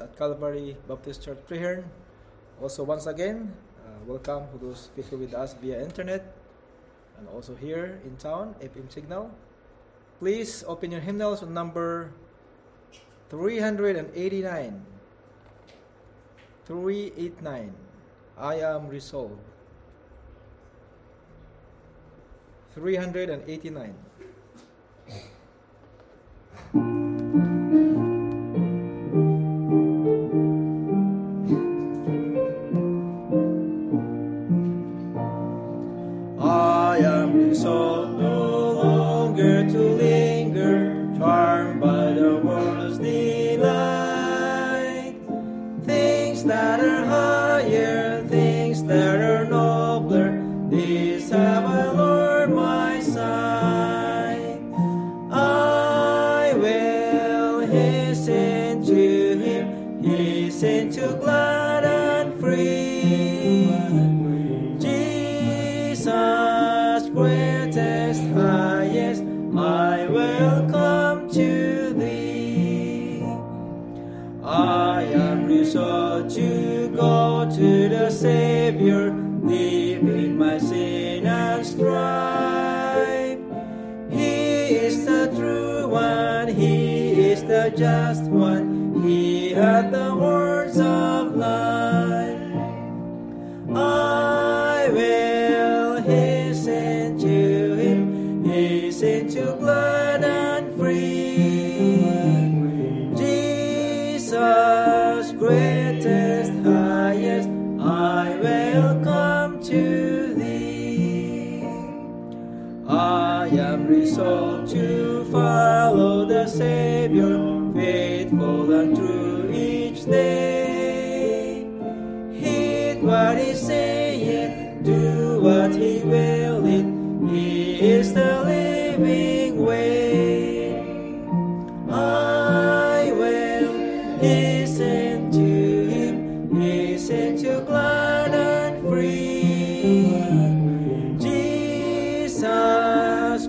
at Calvary Baptist Church Treherne. Also, once again, uh, welcome to those people with us via internet and also here in town, FM Signal. Please open your hymnals on number 389. 389. I am resolved. 389.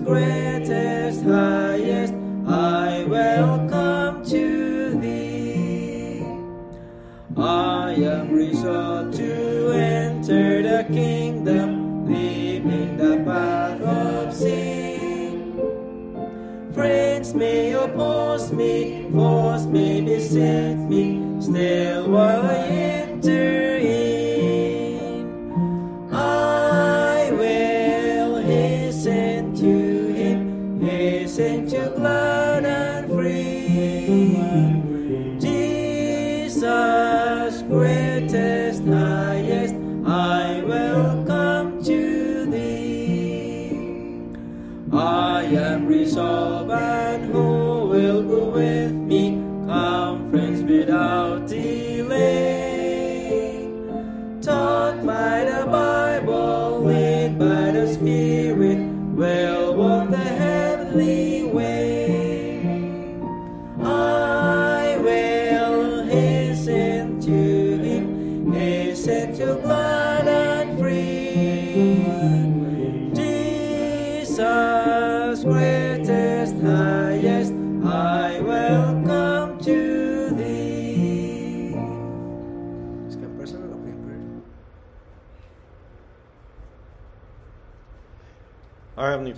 Greatest, highest, I will come to Thee. I am resolved to enter the kingdom, leaving the path of sin. Friends may oppose me, foes may beset me, still while I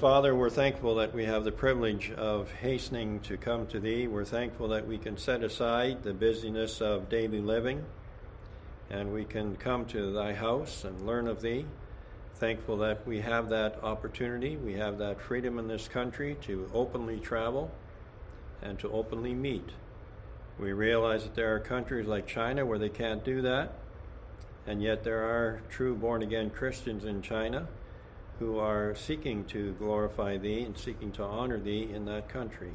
Father, we're thankful that we have the privilege of hastening to come to Thee. We're thankful that we can set aside the busyness of daily living and we can come to Thy house and learn of Thee. Thankful that we have that opportunity, we have that freedom in this country to openly travel and to openly meet. We realize that there are countries like China where they can't do that, and yet there are true born again Christians in China who are seeking to glorify Thee and seeking to honor Thee in that country.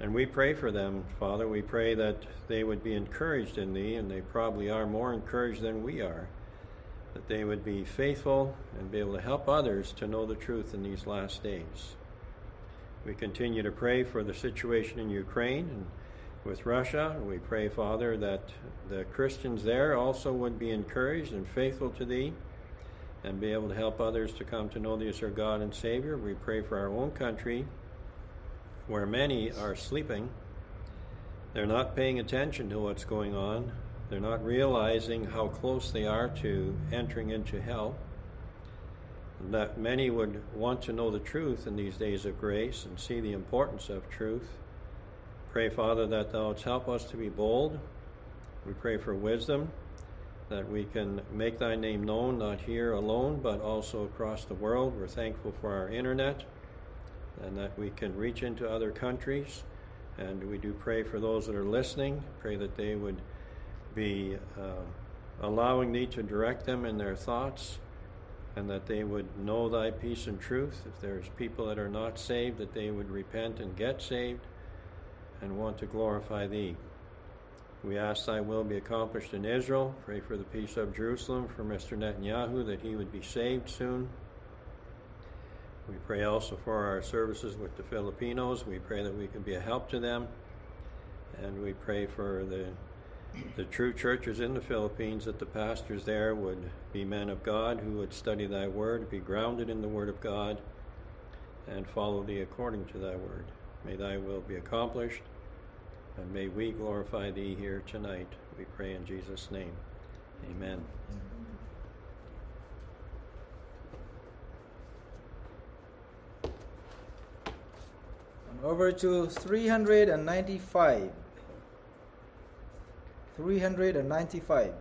And we pray for them, Father. We pray that they would be encouraged in Thee, and they probably are more encouraged than we are, that they would be faithful and be able to help others to know the truth in these last days. We continue to pray for the situation in Ukraine and with Russia. We pray, Father, that the Christians there also would be encouraged and faithful to Thee and be able to help others to come to know Thee as our God and Savior. We pray for our own country, where many are sleeping they're not paying attention to what's going on. They're not realizing how close they are to entering into hell. That many would want to know the truth in these days of grace and see the importance of truth. Pray, Father, that Thou help us to be bold. We pray for wisdom, that we can make Thy name known, not here alone, but also across the world. We're thankful for our internet and that we can reach into other countries. And we do pray for those that are listening, pray that they would be uh, allowing Thee to direct them in their thoughts and that they would know Thy peace and truth. If there's people that are not saved, that they would repent and get saved and want to glorify Thee. We ask Thy will be accomplished in Israel. Pray for the peace of Jerusalem, for Mr. Netanyahu, that he would be saved soon. We pray also for our services with the Filipinos. We pray that we can be a help to them. And we pray for the, the true churches in the Philippines, that the pastors there would be men of God who would study thy word, be grounded in the word of God, and follow thee according to thy word. May thy will be accomplished, and may we glorify thee here tonight. We pray in Jesus' name. Amen. Over to 395. 395.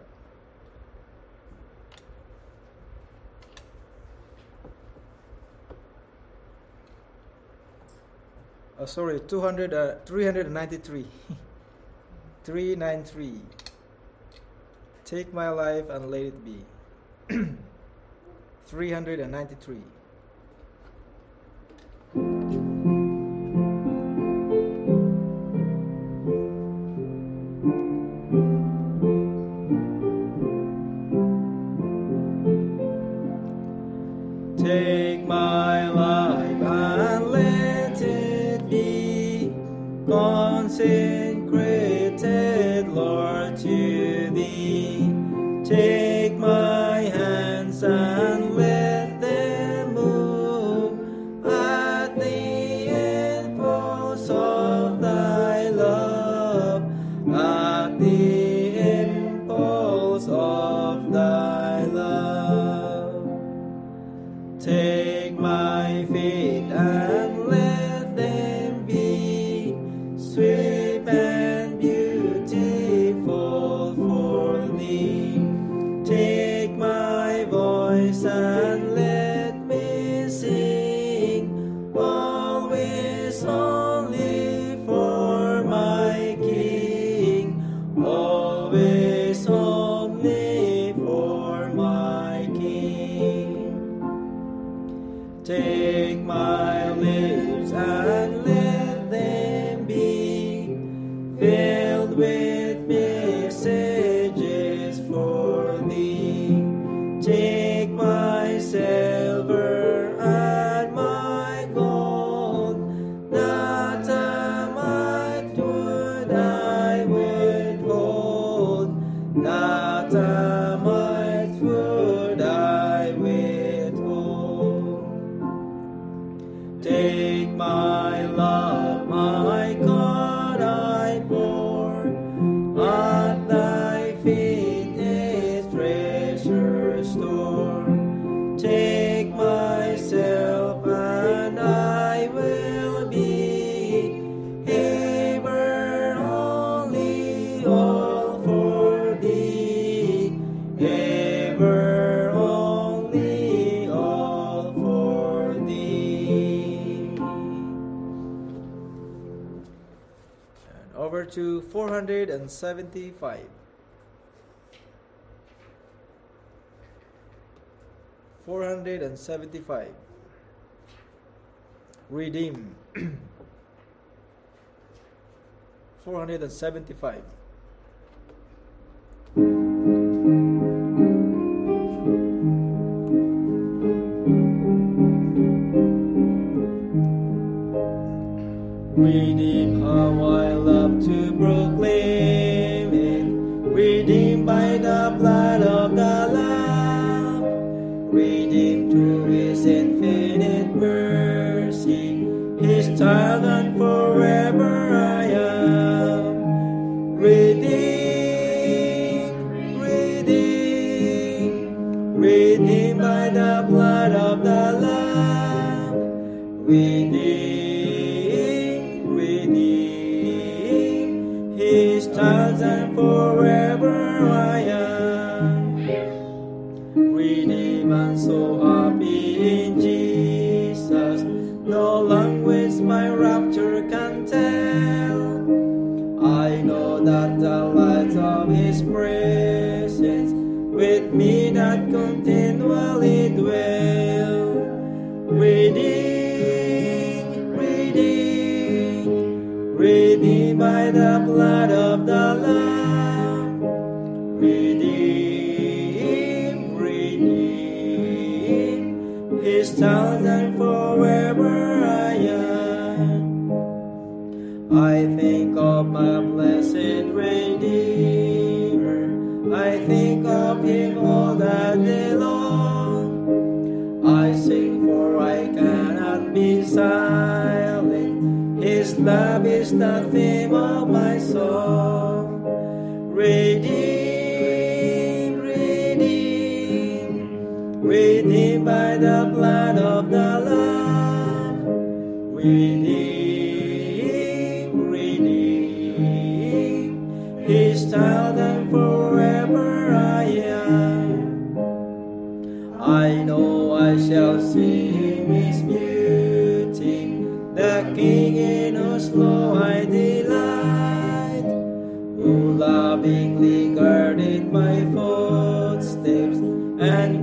Oh, sorry, 200, uh, 393. 393. Take my life and let it be. 393. Take my life consecrated, 475. 475. Redeem. 475.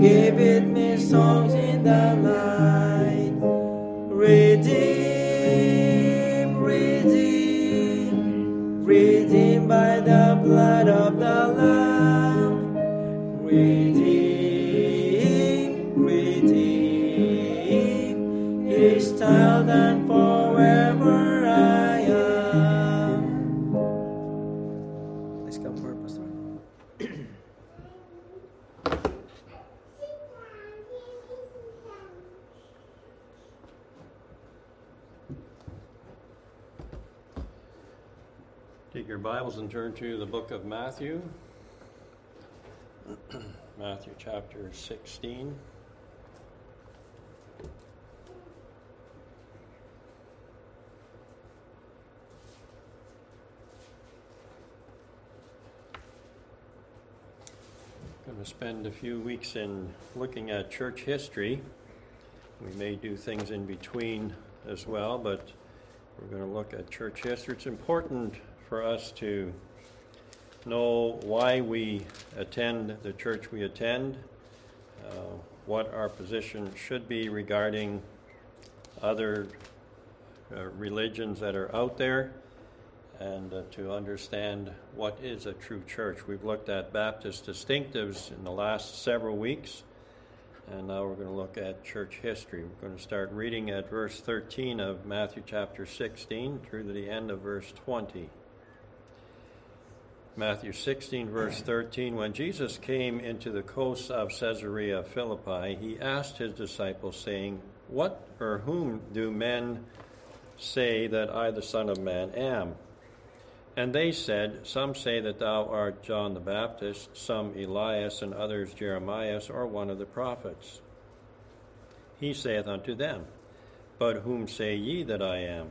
It me songs in the night. Redeem, redeem, redeemed by the blood and turn to the book of Matthew. Matthew chapter 16. Going to spend a few weeks in looking at church history. We may do things in between as well, but we're going to look at church history. It's important for us to know why we attend the church we attend, uh, what our position should be regarding other uh, religions that are out there, and uh, to understand what is a true church. We've looked at Baptist distinctives in the last several weeks. And now we're going to look at church history. We're going to start reading at verse 13 of Matthew chapter 16 through to the end of verse 20. Matthew 16, verse 13 When Jesus came into the coasts of Caesarea Philippi, he asked his disciples, saying, What or whom do men say that I, the Son of Man, am? And they said, Some say that thou art John the Baptist, some Elias, and others Jeremiah, or one of the prophets. He saith unto them, But whom say ye that I am?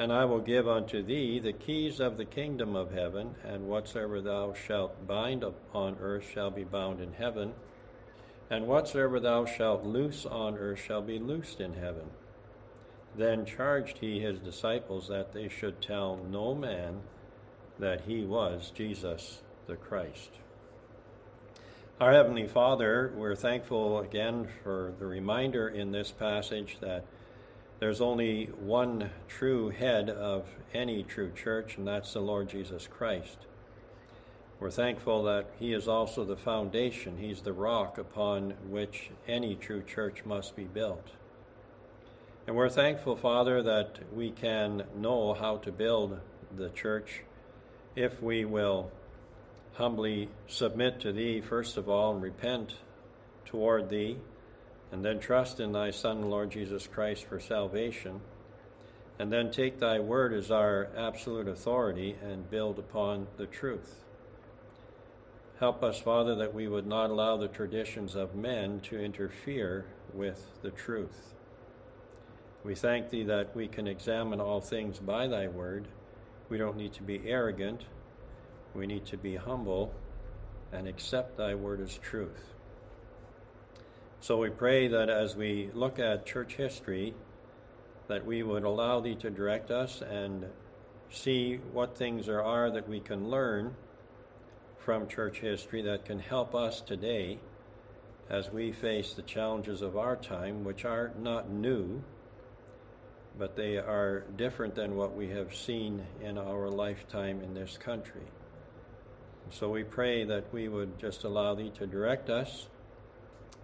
And I will give unto thee the keys of the kingdom of heaven, and whatsoever thou shalt bind upon earth shall be bound in heaven, and whatsoever thou shalt loose on earth shall be loosed in heaven. Then charged he his disciples that they should tell no man that he was Jesus the Christ. Our Heavenly Father, we're thankful again for the reminder in this passage that there's only one true head of any true church, and that's the Lord Jesus Christ. We're thankful that He is also the foundation, He's the rock upon which any true church must be built. And we're thankful, Father, that we can know how to build the church if we will humbly submit to Thee, first of all, and repent toward Thee, and then trust in Thy Son, Lord Jesus Christ, for salvation, and then take Thy word as our absolute authority and build upon the truth. Help us, Father, that we would not allow the traditions of men to interfere with the truth. We thank Thee that we can examine all things by Thy word. We don't need to be arrogant. We need to be humble and accept Thy word as truth. So we pray that as we look at church history, that we would allow Thee to direct us and see what things there are that we can learn from church history that can help us today as we face the challenges of our time, which are not new, but they are different than what we have seen in our lifetime in this country. So we pray that we would just allow Thee to direct us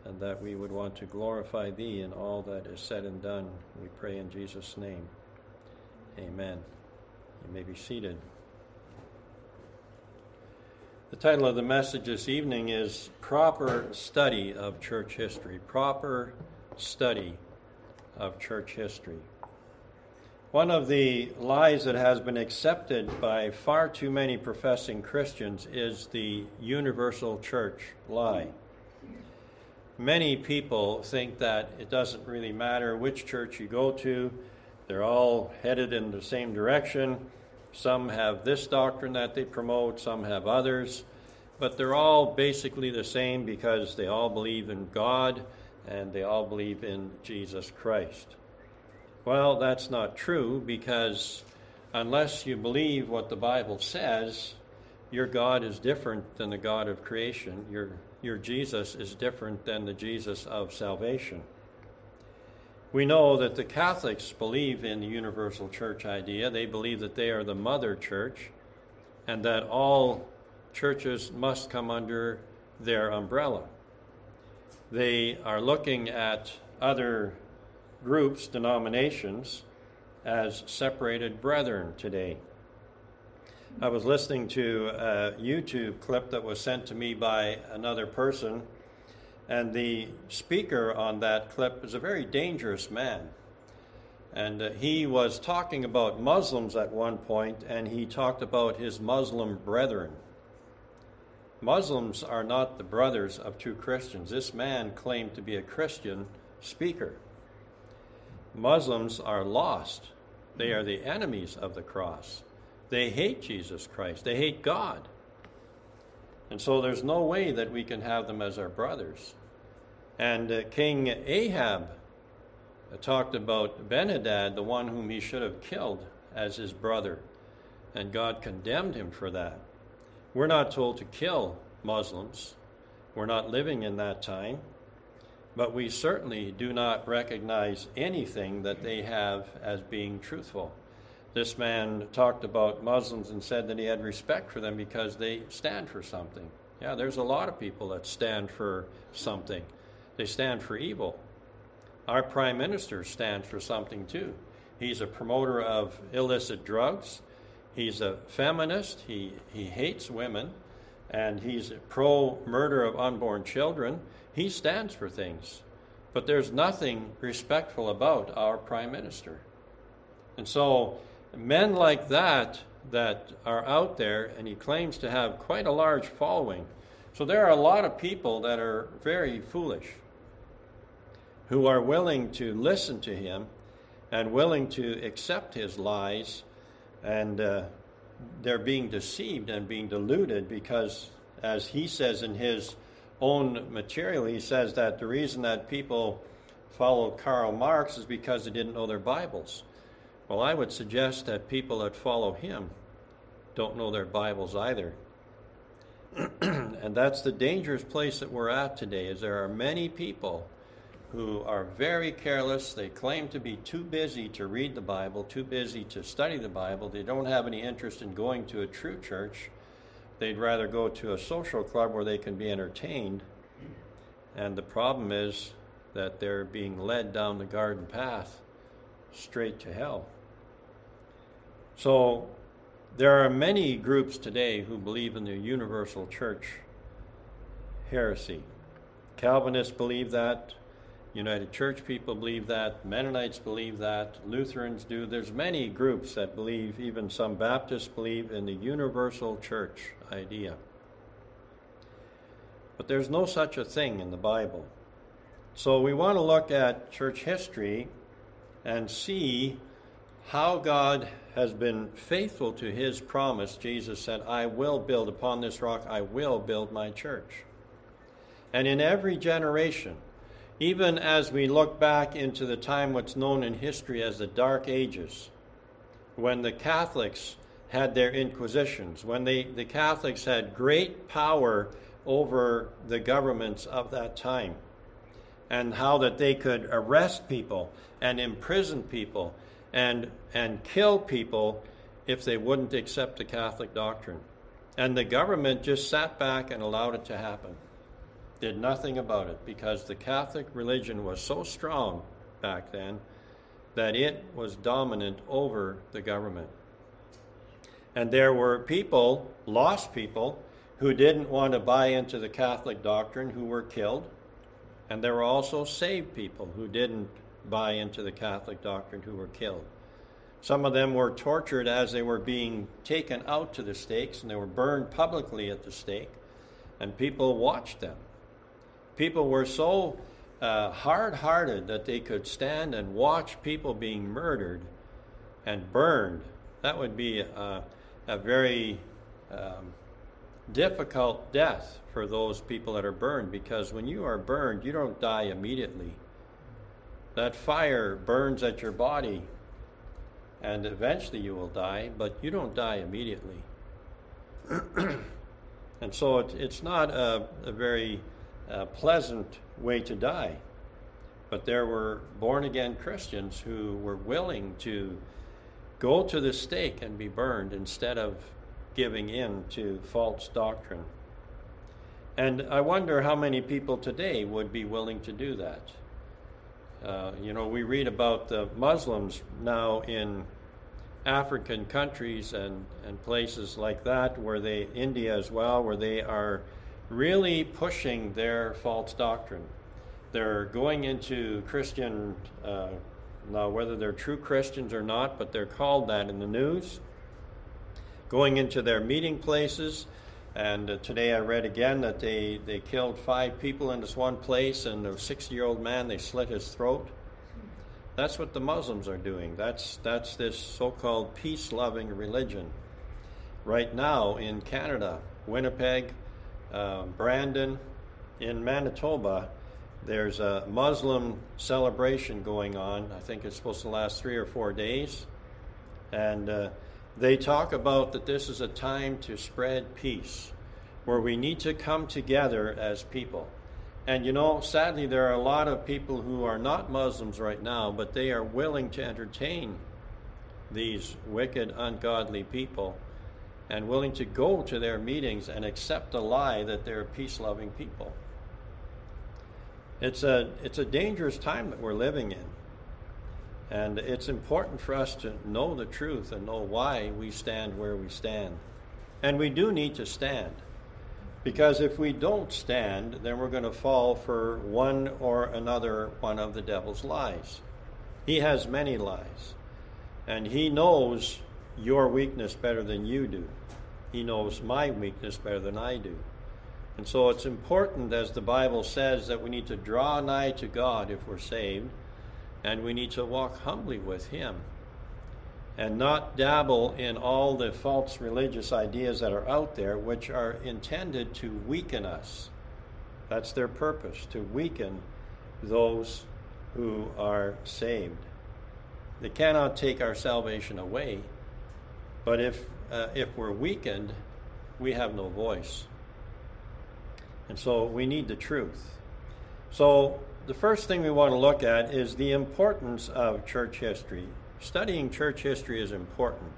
and that we would want to glorify Thee in all that is said and done. We pray in Jesus' name. Amen. You may be seated. The title of the message this evening is Proper Study of Church History. Proper Study of Church History. One of the lies that has been accepted by far too many professing Christians is the universal church lie. Many people think that it doesn't really matter which church you go to, they're all headed in the same direction some have this doctrine that they promote, some have others, but they're all basically the same because they all believe in God and they all believe in Jesus Christ. Well, that's not true because unless you believe what the Bible says, your God is different than the God of creation. Your, your Jesus is different than the Jesus of salvation. We know that the Catholics believe in the universal church idea. They believe that they are the mother church and that all churches must come under their umbrella. They are looking at other groups, denominations, as separated brethren today. I was listening to a YouTube clip that was sent to me by another person and the speaker on that clip is a very dangerous man. And uh, he was talking about Muslims at one point, and he talked about his Muslim brethren. Muslims are not the brothers of true Christians. This man claimed to be a Christian speaker. Muslims are lost, they are the enemies of the cross. They hate Jesus Christ, they hate God. And so there's no way that we can have them as our brothers. And uh, King Ahab uh, talked about Benhadad, the one whom he should have killed, as his brother. And God condemned him for that. We're not told to kill Muslims. We're not living in that time. But we certainly do not recognize anything that they have as being truthful. This man talked about Muslims and said that he had respect for them because they stand for something. Yeah, there's a lot of people that stand for something, they stand for evil. Our prime minister stands for something too. He's a promoter of illicit drugs. He's a feminist. He, he hates women. And he's pro murder of unborn children. He stands for things. But there's nothing respectful about our prime minister. And so men like that that are out there, and he claims to have quite a large following. So there are a lot of people that are very foolish who are willing to listen to him and willing to accept his lies, and uh, they're being deceived and being deluded because, as he says in his own material, he says that the reason that people follow Karl Marx is because they didn't know their Bibles. Well, I would suggest that people that follow him don't know their Bibles either. and that's the dangerous place that we're at today is there are many people who are very careless. They claim to be too busy to read the Bible, too busy to study the Bible. They don't have any interest in going to a true church. They'd rather go to a social club where they can be entertained. And the problem is that they're being led down the garden path straight to hell. So there are many groups today who believe in the universal church heresy. Calvinists believe that, United Church people believe that, Mennonites believe that, Lutherans do. There's many groups that believe, even some Baptists believe in the universal church idea. But there's no such a thing in the Bible. So we want to look at church history and see how God has been faithful to his promise. Jesus said, I will build upon this rock, I will build my church. And in every generation, even as we look back into the time what's known in history as the Dark Ages, when the Catholics had their inquisitions, when they, the Catholics had great power over the governments of that time, and how that they could arrest people and imprison people and, and kill people if they wouldn't accept the Catholic doctrine. And the government just sat back and allowed it to happen did nothing about it because the Catholic religion was so strong back then that it was dominant over the government. And there were people, lost people, who didn't want to buy into the Catholic doctrine who were killed. And there were also saved people who didn't buy into the Catholic doctrine who were killed. Some of them were tortured as they were being taken out to the stakes and they were burned publicly at the stake, and people watched them. People were so uh, hard hearted that they could stand and watch people being murdered and burned. That would be a, a very um, difficult death for those people that are burned because when you are burned, you don't die immediately. That fire burns at your body and eventually you will die, but you don't die immediately. and so it, it's not a, a very a pleasant way to die. But there were born again Christians who were willing to go to the stake and be burned instead of giving in to false doctrine. And I wonder how many people today would be willing to do that. Uh, you know, we read about the Muslims now in African countries and, and places like that, where they, India as well, where they are really pushing their false doctrine. They're going into Christian, uh, now whether they're true Christians or not, but they're called that in the news, going into their meeting places. And uh, today I read again that they, they killed five people in this one place, and a 60 year old man, they slit his throat. That's what the Muslims are doing. That's, that's this so called peace loving religion. Right now in Canada, Winnipeg, uh, Brandon, in Manitoba, there's a Muslim celebration going on. I think it's supposed to last three or four days. And uh, they talk about that this is a time to spread peace, where we need to come together as people. And you know, sadly, there are a lot of people who are not Muslims right now, but they are willing to entertain these wicked, ungodly people and willing to go to their meetings and accept the lie that they're peace loving people. It's a, it's a dangerous time that we're living in. And it's important for us to know the truth and know why we stand where we stand. And we do need to stand. Because if we don't stand, then we're going to fall for one or another one of the devil's lies. He has many lies. And he knows your weakness better than you do. He knows my weakness better than I do. And so it's important, as the Bible says, that we need to draw nigh to God if we're saved, and we need to walk humbly with Him and not dabble in all the false religious ideas that are out there, which are intended to weaken us. That's their purpose, to weaken those who are saved. They cannot take our salvation away, but if, uh, if we're weakened, we have no voice. And so we need the truth. So the first thing we want to look at is the importance of church history. Studying church history is important.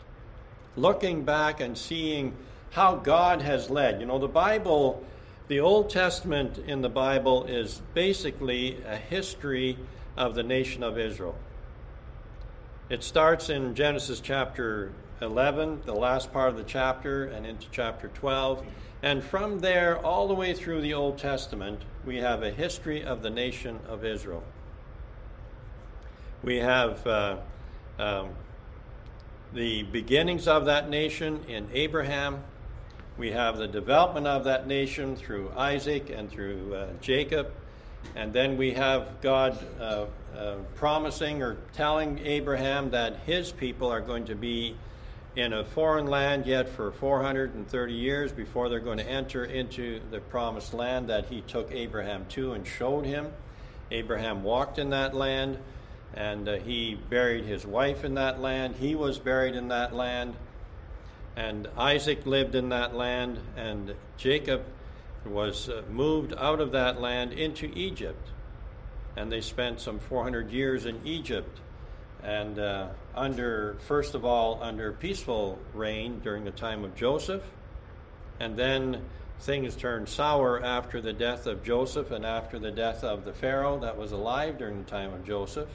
Looking back and seeing how God has led. You know, the Bible, the Old Testament in the Bible is basically a history of the nation of Israel. It starts in Genesis chapter 11, the last part of the chapter, and into chapter 12. And from there, all the way through the Old Testament, we have a history of the nation of Israel. We have uh, um, the beginnings of that nation in Abraham. We have the development of that nation through Isaac and through uh, Jacob. And then we have God uh, uh, promising or telling Abraham that his people are going to be in a foreign land yet for 430 years before they're going to enter into the promised land that he took Abraham to and showed him. Abraham walked in that land and uh, he buried his wife in that land. He was buried in that land. And Isaac lived in that land, and Jacob was uh, moved out of that land into Egypt. And they spent some 400 years in Egypt. And uh, under, first of all, under peaceful reign during the time of Joseph. And then things turned sour after the death of Joseph and after the death of the Pharaoh that was alive during the time of Joseph.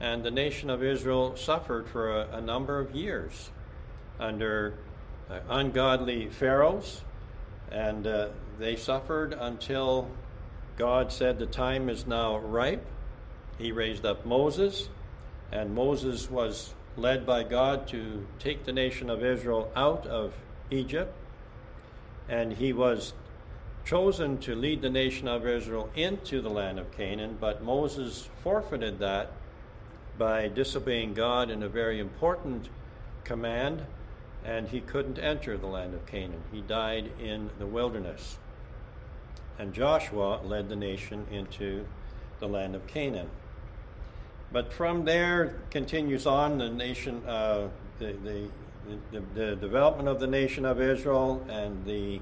And the nation of Israel suffered for a, a number of years under uh, ungodly pharaohs, and uh, they suffered until God said the time is now ripe. He raised up Moses, and Moses was led by God to take the nation of Israel out of Egypt, and he was chosen to lead the nation of Israel into the land of Canaan, but Moses forfeited that by disobeying God in a very important command, and he couldn't enter the land of Canaan. He died in the wilderness. And Joshua led the nation into the land of Canaan. But from there continues on the nation, uh, the, the, the, the development of the nation of Israel and the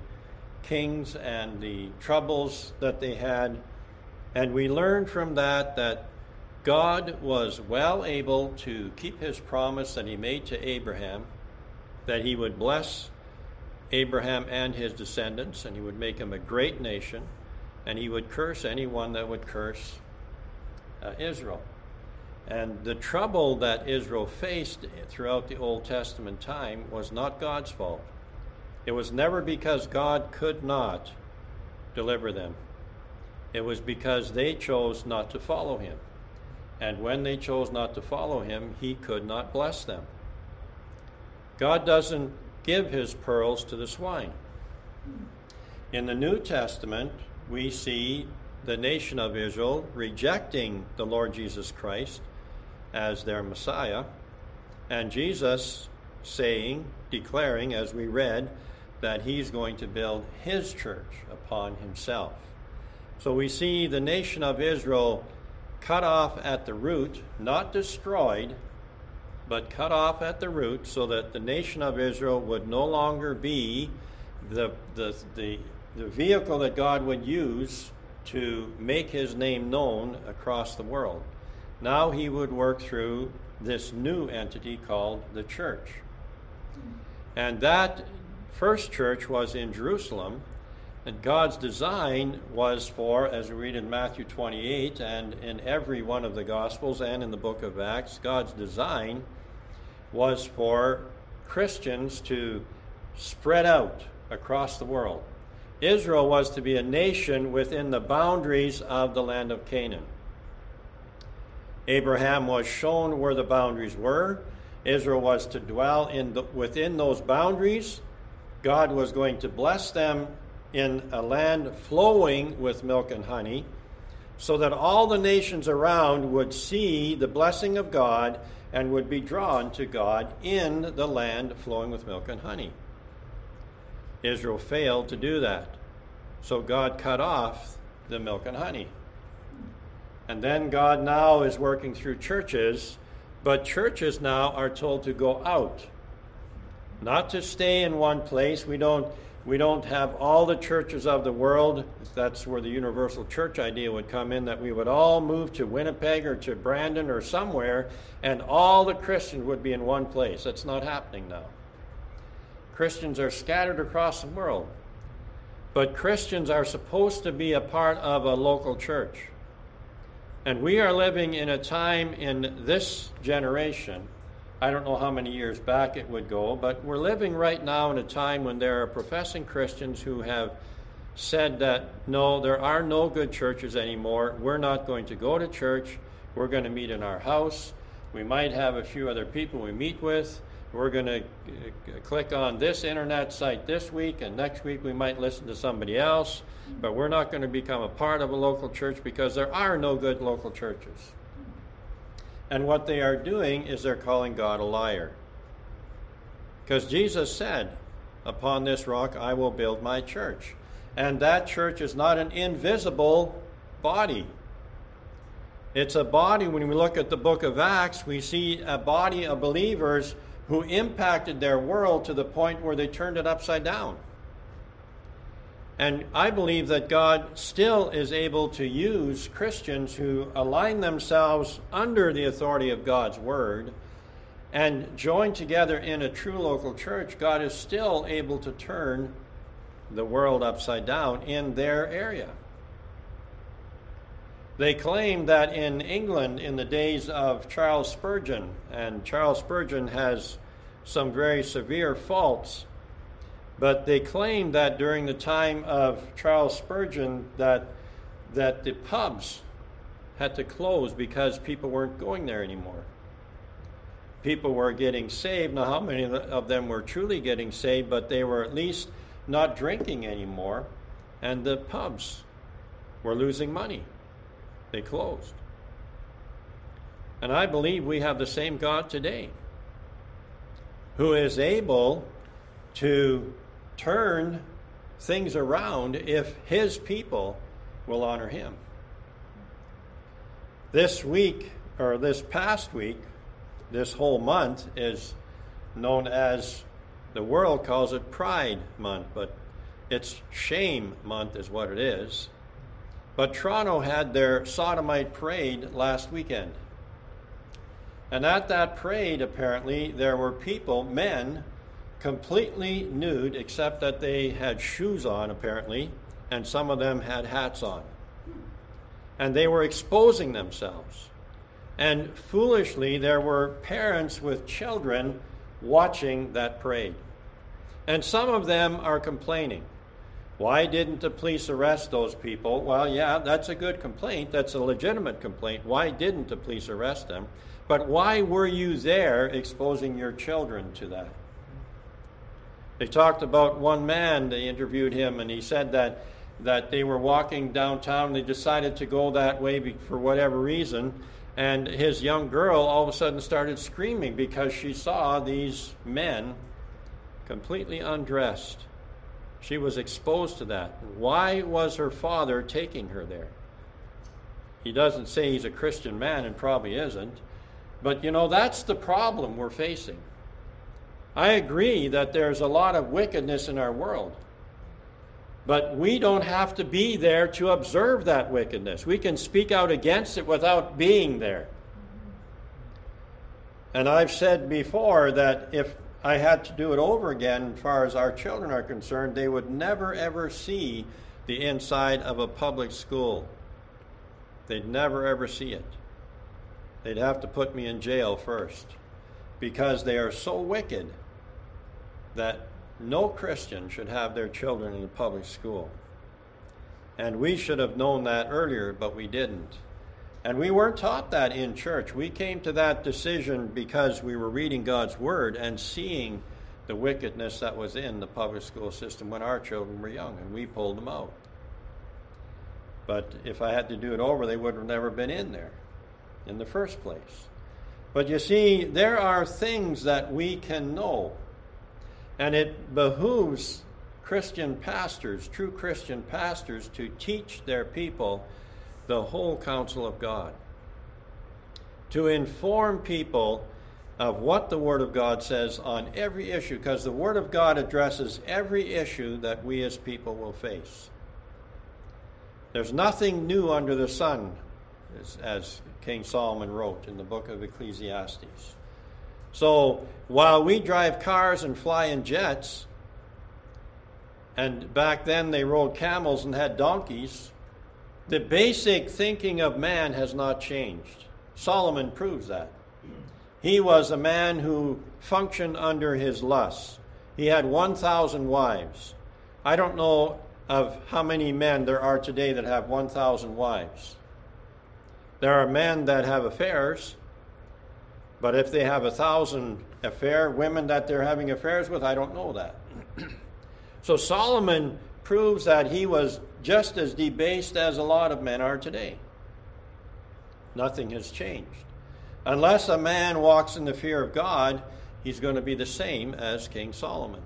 kings and the troubles that they had. And we learn from that that God was well able to keep his promise that he made to Abraham that he would bless Abraham and his descendants, and he would make him a great nation, and he would curse anyone that would curse uh, Israel. And the trouble that Israel faced throughout the Old Testament time was not God's fault. It was never because God could not deliver them, it was because they chose not to follow him. And when they chose not to follow him, he could not bless them. God doesn't give his pearls to the swine. In the New Testament, we see the nation of Israel rejecting the Lord Jesus Christ as their Messiah, and Jesus saying, declaring, as we read, that he's going to build his church upon himself. So we see the nation of Israel cut off at the root, not destroyed, but cut off at the root so that the nation of Israel would no longer be the, the, the, the vehicle that God would use to make his name known across the world. Now he would work through this new entity called the church. And that first church was in Jerusalem, and God's design was for, as we read in Matthew 28 and in every one of the Gospels and in the book of Acts, God's design was for Christians to spread out across the world. Israel was to be a nation within the boundaries of the land of Canaan. Abraham was shown where the boundaries were. Israel was to dwell in the, within those boundaries. God was going to bless them in a land flowing with milk and honey, so that all the nations around would see the blessing of God and would be drawn to God in the land flowing with milk and honey. Israel failed to do that. So God cut off the milk and honey. And then God now is working through churches, but churches now are told to go out, not to stay in one place. We don't we don't have all the churches of the world. That's where the universal church idea would come in, that we would all move to Winnipeg or to Brandon or somewhere, and all the Christians would be in one place. That's not happening now. Christians are scattered across the world. But Christians are supposed to be a part of a local church. And we are living in a time in this generation. I don't know how many years back it would go, but we're living right now in a time when there are professing Christians who have said that no, there are no good churches anymore. We're not going to go to church. We're going to meet in our house. We might have a few other people we meet with. We're going to uh, click on this internet site this week, and next week we might listen to somebody else. But we're not going to become a part of a local church because there are no good local churches. And what they are doing is they're calling God a liar. Because Jesus said, Upon this rock I will build my church. And that church is not an invisible body. It's a body, when we look at the book of Acts, we see a body of believers who impacted their world to the point where they turned it upside down. And I believe that God still is able to use Christians who align themselves under the authority of God's Word and join together in a true local church. God is still able to turn the world upside down in their area. They claim that in England, in the days of Charles Spurgeon, and Charles Spurgeon has some very severe faults but they claim that during the time of Charles Spurgeon that that the pubs had to close because people weren't going there anymore. People were getting saved. Now, how many of them were truly getting saved, but they were at least not drinking anymore, and the pubs were losing money. They closed. And I believe we have the same God today who is able to turn things around if his people will honor him. This week, or this past week, this whole month is known as, the world calls it Pride Month, but it's Shame Month, is what it is. But Toronto had their sodomite parade last weekend. And at that parade, apparently, there were people, men, completely nude, except that they had shoes on, apparently, and some of them had hats on. And they were exposing themselves. And foolishly, there were parents with children watching that parade. And some of them are complaining. Why didn't the police arrest those people? Well, yeah, that's a good complaint. That's a legitimate complaint. Why didn't the police arrest them? But why were you there exposing your children to that? They talked about one man, they interviewed him, and he said that, that they were walking downtown. They decided to go that way for whatever reason. And his young girl all of a sudden started screaming because she saw these men completely undressed. She was exposed to that. Why was her father taking her there? He doesn't say he's a Christian man and probably isn't. But you know, that's the problem we're facing. I agree that there's a lot of wickedness in our world. But we don't have to be there to observe that wickedness. We can speak out against it without being there. And I've said before that if I had to do it over again, as far as our children are concerned, they would never ever see the inside of a public school. They'd never ever see it. They'd have to put me in jail first because they are so wicked that no Christian should have their children in a public school. And we should have known that earlier, but we didn't. And we weren't taught that in church. We came to that decision because we were reading God's Word and seeing the wickedness that was in the public school system when our children were young, and we pulled them out. But if I had to do it over, they would have never been in there in the first place. But you see, there are things that we can know and it behooves Christian pastors, true Christian pastors, to teach their people the whole counsel of God. To inform people of what the Word of God says on every issue, because the Word of God addresses every issue that we as people will face. There's nothing new under the sun, as, as King Solomon wrote in the book of Ecclesiastes. So while we drive cars and fly in jets, and back then they rode camels and had donkeys, the basic thinking of man has not changed. Solomon proves that. he was a man who functioned under his lusts. He had 1,000 wives. I don't know of how many men there are today that have 1,000 wives. There are men that have affairs, but if they have a thousand affair women that they're having affairs with, I don't know that. so Solomon proves that he was just as debased as a lot of men are today. Nothing has changed. Unless a man walks in the fear of God, he's going to be the same as King Solomon.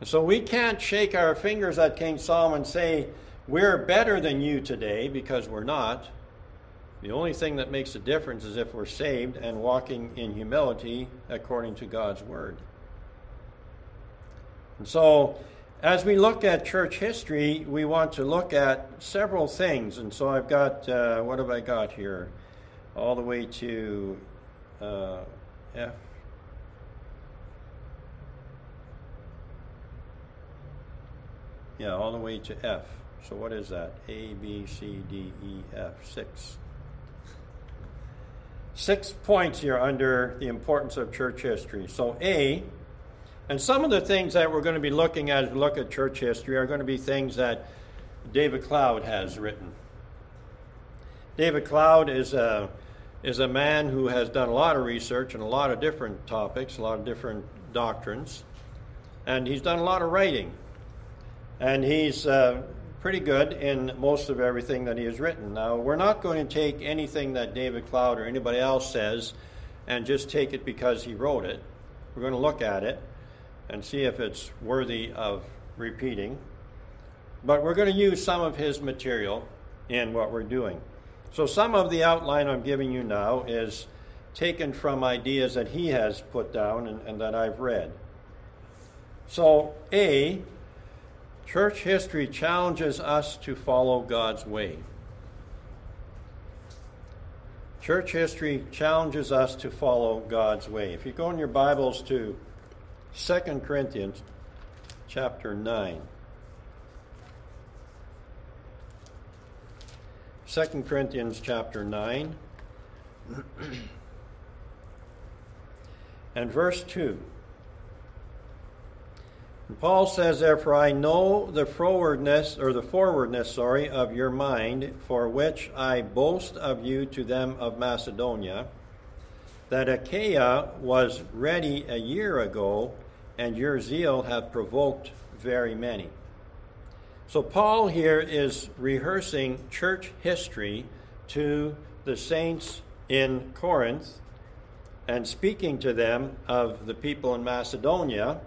And so we can't shake our fingers at King Solomon and say, We're better than you today, because we're not. The only thing that makes a difference is if we're saved and walking in humility according to God's Word. And so, as we look at church history, we want to look at several things. And so I've got, uh, what have I got here? All the way to uh, F. Yeah, all the way to F. So what is that? A, B, C, D, E, F, six. Six points here under the importance of church history. So, A, and some of the things that we're going to be looking at as we look at church history are going to be things that David Cloud has written. David Cloud is a, is a man who has done a lot of research on a lot of different topics, a lot of different doctrines, and he's done a lot of writing. And he's uh, pretty good in most of everything that he has written. Now, we're not going to take anything that David Cloud or anybody else says and just take it because he wrote it. We're going to look at it and see if it's worthy of repeating. But we're going to use some of his material in what we're doing. So, some of the outline I'm giving you now is taken from ideas that he has put down and, and that I've read. So, A, church history challenges us to follow God's way. Church history challenges us to follow God's way. If you go in your Bibles to 2 Corinthians chapter 9. 2 Corinthians chapter 9 and verse 2. And Paul says, Therefore I know the forwardness, or the forwardness, sorry, of your mind, for which I boast of you to them of Macedonia, that Achaia was ready a year ago, and your zeal have provoked very many. So, Paul here is rehearsing church history to the saints in Corinth and speaking to them of the people in Macedonia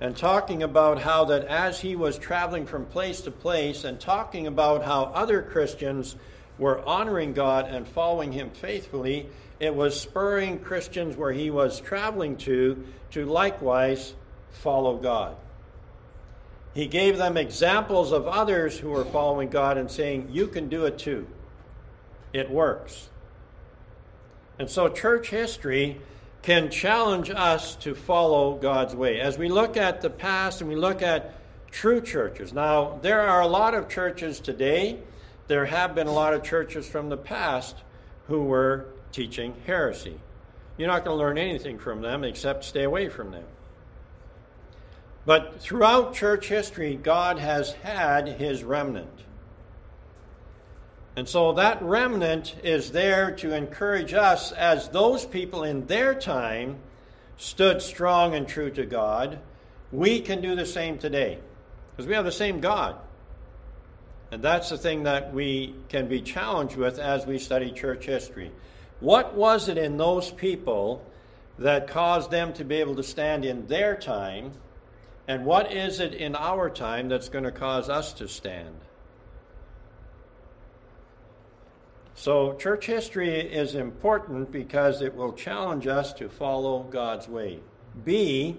and talking about how that as he was traveling from place to place and talking about how other Christians were honoring God and following him faithfully, it was spurring Christians where he was traveling to to likewise follow God. He gave them examples of others who were following God and saying, You can do it too. It works. And so, church history can challenge us to follow God's way. As we look at the past and we look at true churches, now, there are a lot of churches today, there have been a lot of churches from the past who were teaching heresy. You're not going to learn anything from them except stay away from them. But throughout church history, God has had his remnant. And so that remnant is there to encourage us as those people in their time stood strong and true to God. We can do the same today because we have the same God. And that's the thing that we can be challenged with as we study church history. What was it in those people that caused them to be able to stand in their time and what is it in our time that's going to cause us to stand? So, church history is important because it will challenge us to follow God's way. B,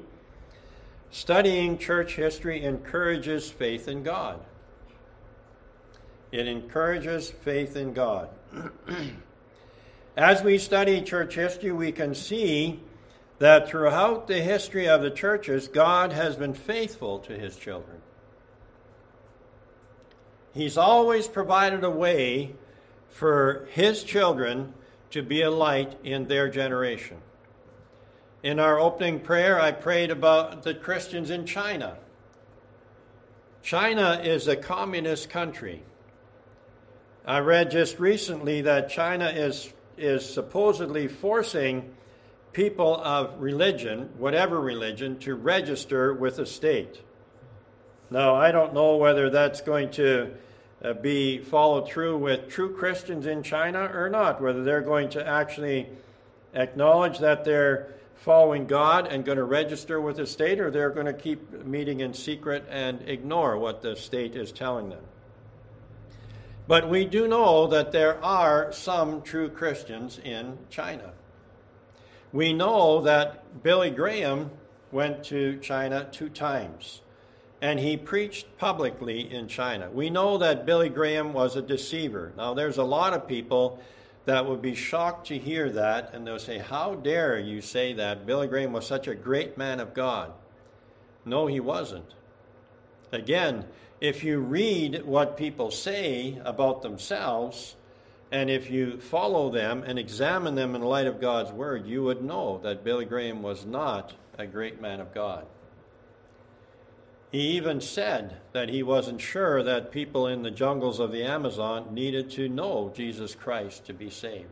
studying church history encourages faith in God. It encourages faith in God. As we study church history, we can see that throughout the history of the churches, God has been faithful to his children. He's always provided a way for his children to be a light in their generation. In our opening prayer, I prayed about the Christians in China. China is a communist country. I read just recently that China is, is supposedly forcing people of religion, whatever religion, to register with the state. Now, I don't know whether that's going to uh, be followed through with true Christians in China or not, whether they're going to actually acknowledge that they're following God and going to register with the state, or they're going to keep meeting in secret and ignore what the state is telling them. But we do know that there are some true Christians in China. We know that Billy Graham went to China two times and he preached publicly in China. We know that Billy Graham was a deceiver. Now, there's a lot of people that would be shocked to hear that, and they'll say, How dare you say that? Billy Graham was such a great man of God. No, he wasn't. Again, if you read what people say about themselves, and if you follow them and examine them in light of God's word, you would know that Billy Graham was not a great man of God. He even said that he wasn't sure that people in the jungles of the Amazon needed to know Jesus Christ to be saved.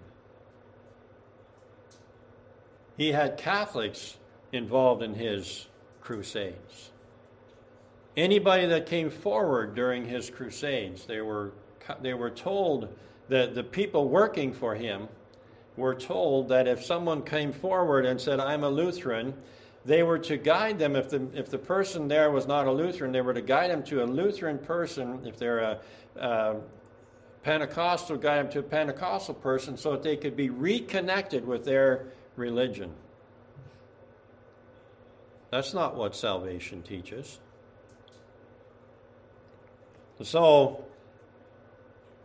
He had Catholics involved in his crusades. Anybody that came forward during his crusades, they were, they were told that the people working for him were told that if someone came forward and said, I'm a Lutheran, they were to guide them if the if the person there was not a Lutheran, they were to guide them to a Lutheran person. If they're a, a Pentecostal, guide them to a Pentecostal person, so that they could be reconnected with their religion. That's not what salvation teaches. So,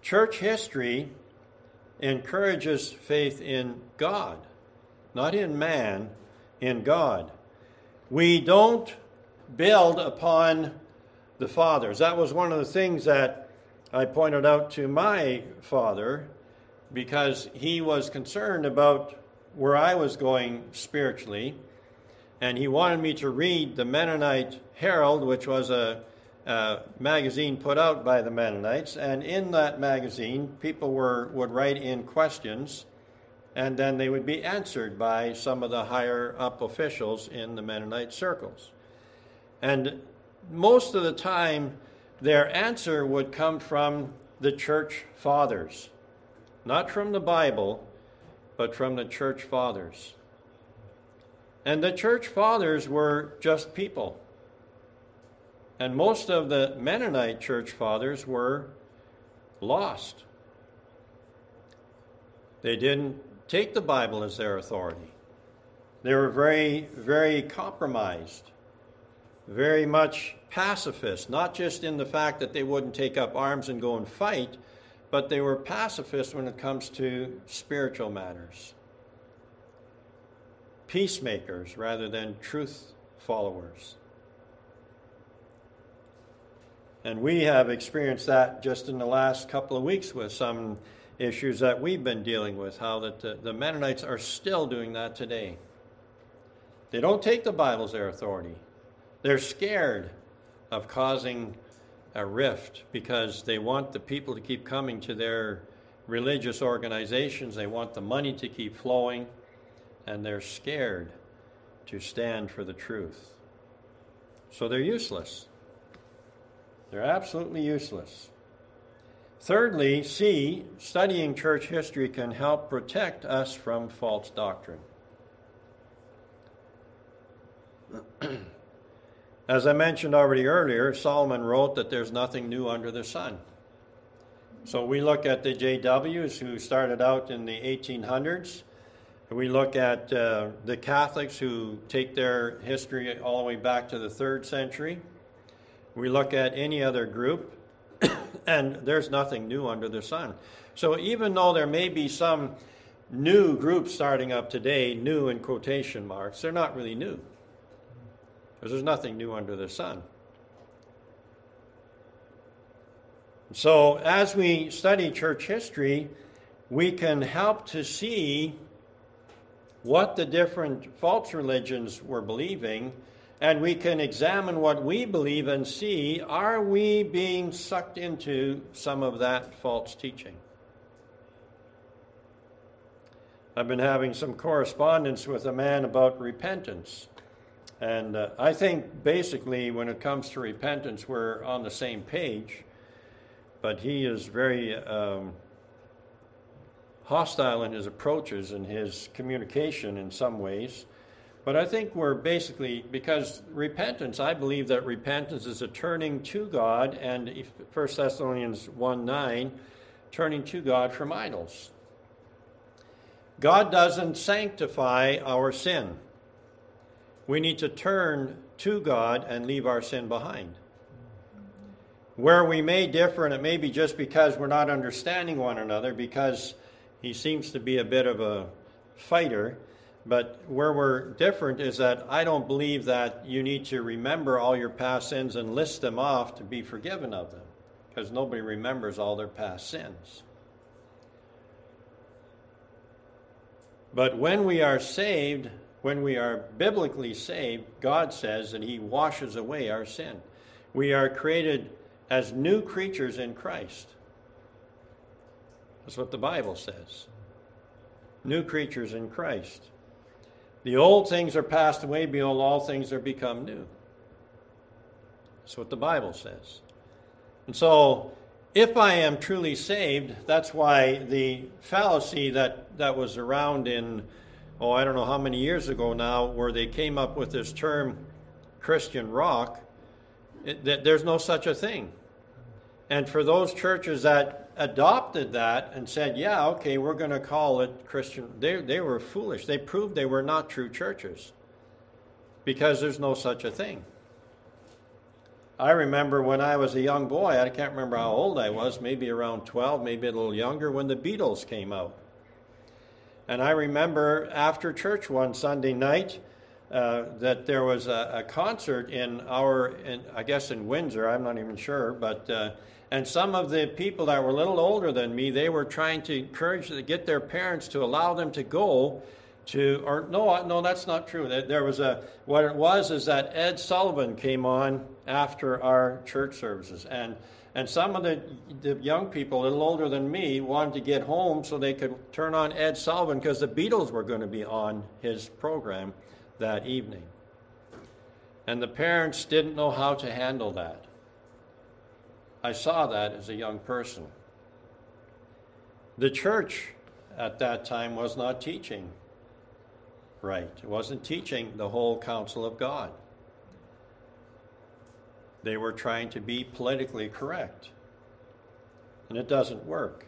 church history encourages faith in God, not in man, in God. We don't build upon the fathers. That was one of the things that I pointed out to my father because he was concerned about where I was going spiritually. And he wanted me to read the Mennonite Herald, which was a, a magazine put out by the Mennonites. And in that magazine, people were, would write in questions and then they would be answered by some of the higher up officials in the Mennonite circles. And most of the time, their answer would come from the church fathers, not from the Bible, but from the church fathers. And the church fathers were just people. And most of the Mennonite church fathers were lost. They didn't take the Bible as their authority. They were very, very compromised, very much pacifist, not just in the fact that they wouldn't take up arms and go and fight, but they were pacifist when it comes to spiritual matters. Peacemakers rather than truth followers. And we have experienced that just in the last couple of weeks with some issues that we've been dealing with, how that the, the Mennonites are still doing that today. They don't take the Bible as their authority. They're scared of causing a rift because they want the people to keep coming to their religious organizations. They want the money to keep flowing, and they're scared to stand for the truth. So they're useless. They're absolutely useless. Thirdly, C, studying church history can help protect us from false doctrine. As I mentioned already earlier, Solomon wrote that there's nothing new under the sun. So we look at the JWs who started out in the 1800s. We look at uh, the Catholics who take their history all the way back to the third century. We look at any other group and there's nothing new under the sun. So even though there may be some new groups starting up today, new in quotation marks, they're not really new. Because there's nothing new under the sun. So as we study church history, we can help to see what the different false religions were believing, and we can examine what we believe and see are we being sucked into some of that false teaching? I've been having some correspondence with a man about repentance. And uh, I think basically, when it comes to repentance, we're on the same page. But he is very um, hostile in his approaches and his communication in some ways. But I think we're basically, because repentance, I believe that repentance is a turning to God, and 1 Thessalonians 1 9, turning to God from idols. God doesn't sanctify our sin. We need to turn to God and leave our sin behind. Where we may differ, and it may be just because we're not understanding one another, because he seems to be a bit of a fighter. But where we're different is that I don't believe that you need to remember all your past sins and list them off to be forgiven of them, because nobody remembers all their past sins. But when we are saved, when we are biblically saved, God says that He washes away our sin. We are created as new creatures in Christ. That's what the Bible says. New creatures in Christ. The old things are passed away, behold, all things are become new. That's what the Bible says. And so, if I am truly saved, that's why the fallacy that, that was around in, oh, I don't know how many years ago now, where they came up with this term Christian rock, it, that there's no such a thing. And for those churches that adopted that and said, yeah, okay, we're going to call it Christian. They, they were foolish. They proved they were not true churches because there's no such a thing. I remember when I was a young boy, I can't remember how old I was, maybe around 12, maybe a little younger, when the Beatles came out. And I remember after church one Sunday night uh, that there was a, a, concert in our, in, I guess in Windsor, I'm not even sure, but. Uh, and some of the people that were a little older than me, they were trying to encourage to get their parents to allow them to go to, or no, no, that's not true. There was a, what it was is that Ed Sullivan came on after our church services. And, and some of the, the young people, a little older than me, wanted to get home so they could turn on Ed Sullivan because the Beatles were going to be on his program that evening. And the parents didn't know how to handle that. I saw that as a young person. The church at that time was not teaching right, it wasn't teaching the whole counsel of God. They were trying to be politically correct, and it doesn't work.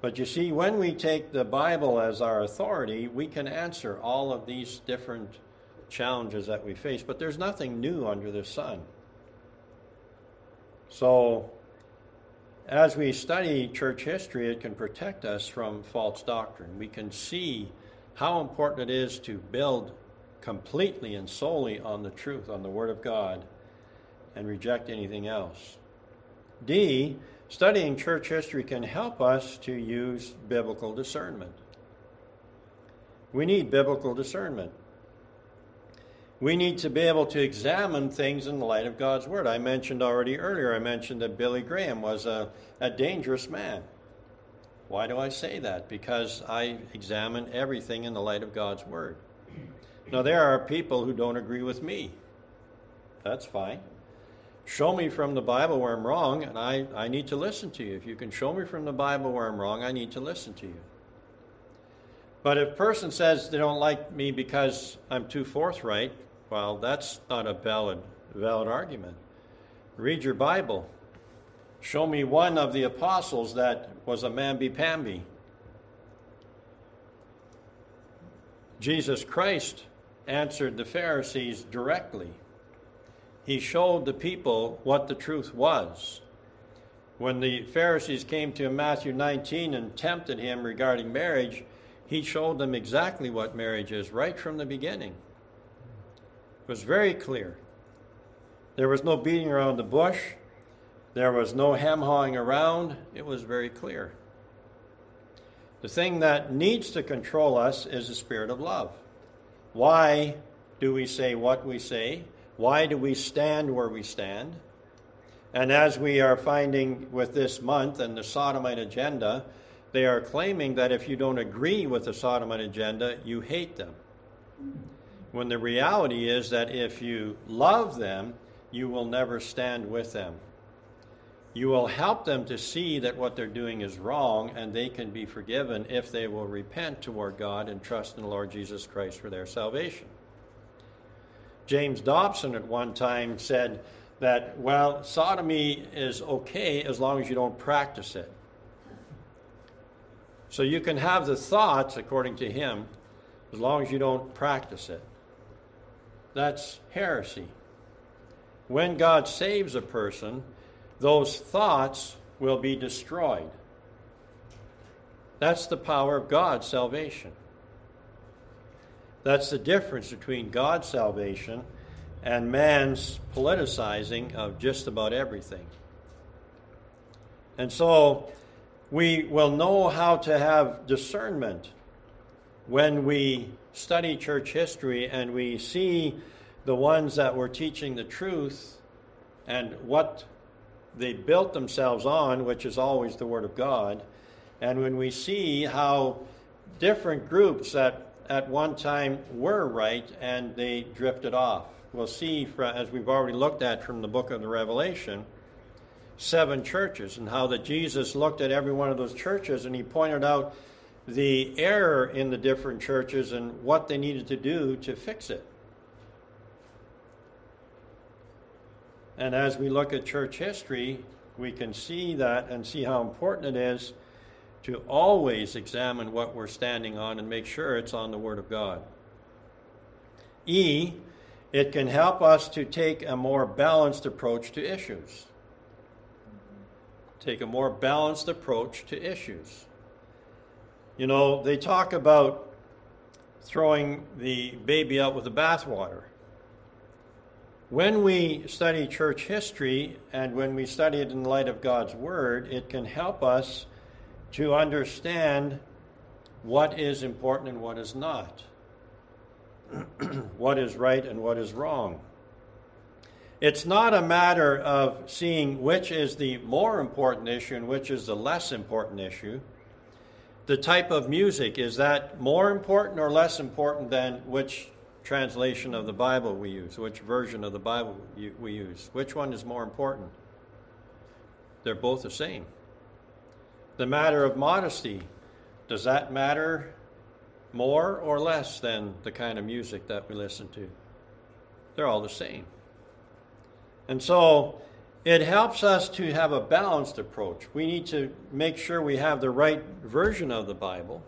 But you see, when we take the Bible as our authority, we can answer all of these different challenges that we face. But there's nothing new under the sun. So, as we study church history, it can protect us from false doctrine. We can see how important it is to build completely and solely on the truth, on the Word of God, and reject anything else. D, studying church history can help us to use biblical discernment. We need biblical discernment we need to be able to examine things in the light of God's Word. I mentioned already earlier, I mentioned that Billy Graham was a, a dangerous man. Why do I say that? Because I examine everything in the light of God's Word. Now, there are people who don't agree with me. That's fine. Show me from the Bible where I'm wrong, and I, I need to listen to you. If you can show me from the Bible where I'm wrong, I need to listen to you. But if a person says they don't like me because I'm too forthright, well, that's not a valid, valid argument. Read your Bible. Show me one of the apostles that was a mamby pamby. Jesus Christ answered the Pharisees directly. He showed the people what the truth was. When the Pharisees came to Matthew 19 and tempted him regarding marriage, he showed them exactly what marriage is right from the beginning It was very clear. There was no beating around the bush. There was no hem hawing around. It was very clear. The thing that needs to control us is the spirit of love. Why do we say what we say? Why do we stand where we stand? And as we are finding with this month and the Sodomite agenda, they are claiming that if you don't agree with the Sodomite agenda, you hate them. When the reality is that if you love them, you will never stand with them. You will help them to see that what they're doing is wrong and they can be forgiven if they will repent toward God and trust in the Lord Jesus Christ for their salvation. James Dobson at one time said that, well, sodomy is okay as long as you don't practice it. So you can have the thoughts, according to him, as long as you don't practice it. That's heresy. When God saves a person, those thoughts will be destroyed. That's the power of God's salvation. That's the difference between God's salvation and man's politicizing of just about everything. And so we will know how to have discernment when we study church history and we see the ones that were teaching the truth and what they built themselves on, which is always the Word of God. And when we see how different groups that at one time were right and they drifted off. We'll see, as we've already looked at from the book of the Revelation, seven churches and how that Jesus looked at every one of those churches and he pointed out the error in the different churches and what they needed to do to fix it. And as we look at church history, we can see that and see how important it is to always examine what we're standing on and make sure it's on the Word of God. E, it can help us to take a more balanced approach to issues. Take a more balanced approach to issues. You know, they talk about throwing the baby out with the bathwater. When we study church history and when we study it in light of God's Word, it can help us to understand what is important and what is not, what is right and what is wrong. It's not a matter of seeing which is the more important issue and which is the less important issue. The type of music, is that more important or less important than which translation of the Bible we use, which version of the Bible we use? Which one is more important? They're both the same. The matter of modesty, does that matter more or less than the kind of music that we listen to? They're all the same. And so it helps us to have a balanced approach. We need to make sure we have the right version of the Bible.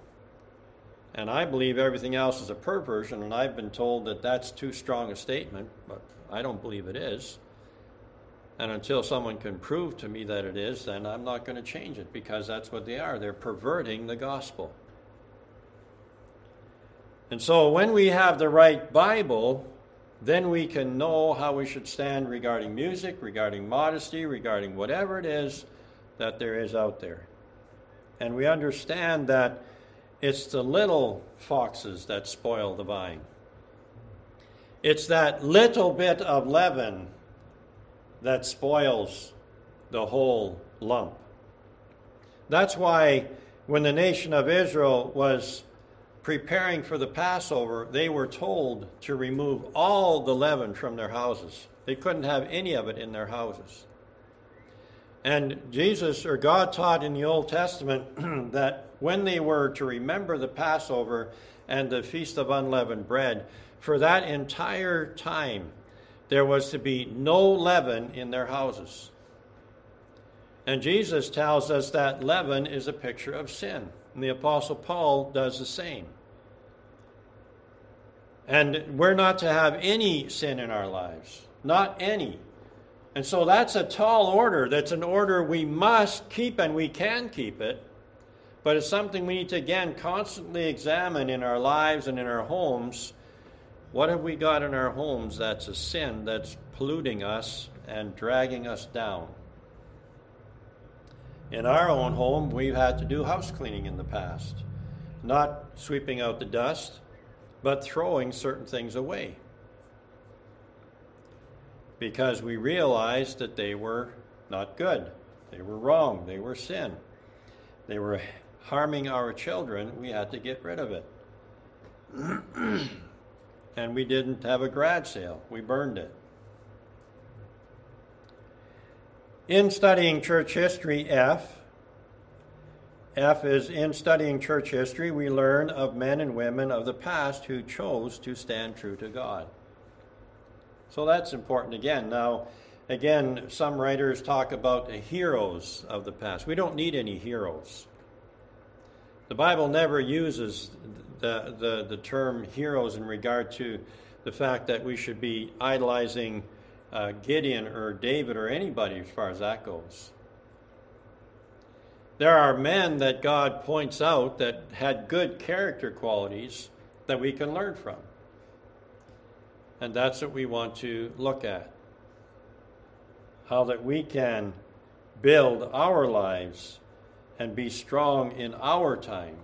And I believe everything else is a perversion, and I've been told that that's too strong a statement, but I don't believe it is. And until someone can prove to me that it is, then I'm not going to change it because that's what they are. They're perverting the gospel. And so when we have the right Bible, then we can know how we should stand regarding music, regarding modesty, regarding whatever it is that there is out there. And we understand that it's the little foxes that spoil the vine. It's that little bit of leaven that spoils the whole lump. That's why when the nation of Israel was preparing for the Passover, they were told to remove all the leaven from their houses. They couldn't have any of it in their houses. And Jesus or God taught in the Old Testament that when they were to remember the Passover and the Feast of Unleavened Bread, for that entire time, there was to be no leaven in their houses. And Jesus tells us that leaven is a picture of sin. And the Apostle Paul does the same. And we're not to have any sin in our lives, not any. And so that's a tall order. That's an order we must keep and we can keep it. But it's something we need to, again, constantly examine in our lives and in our homes what have we got in our homes that's a sin that's polluting us and dragging us down? In our own home, we've had to do house cleaning in the past. Not sweeping out the dust, but throwing certain things away. Because we realized that they were not good, they were wrong, they were sin, they were harming our children. We had to get rid of it. and we didn't have a garage sale, we burned it. In studying church history, F, F is in studying church history, we learn of men and women of the past who chose to stand true to God. So that's important again. Now, again, some writers talk about the heroes of the past. We don't need any heroes. The Bible never uses the, the, the term heroes in regard to the fact that we should be idolizing uh, Gideon or David or anybody as far as that goes. There are men that God points out that had good character qualities that we can learn from. And that's what we want to look at. How that we can build our lives and be strong in our time,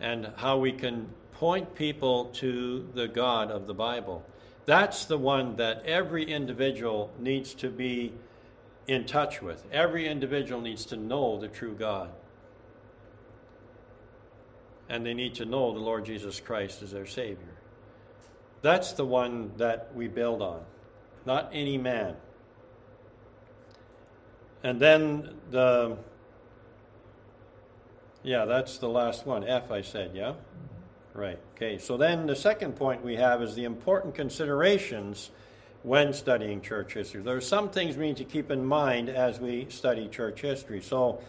and how we can point people to the God of the Bible. That's the one that every individual needs to be in touch with. Every individual needs to know the true God. And they need to know the Lord Jesus Christ as their Savior. That's the one that we build on, not any man. And then the, yeah, that's the last one. F, I said, yeah? Right. Okay. So then the second point we have is the important considerations when studying church history. There are some things we need to keep in mind as we study church history. So,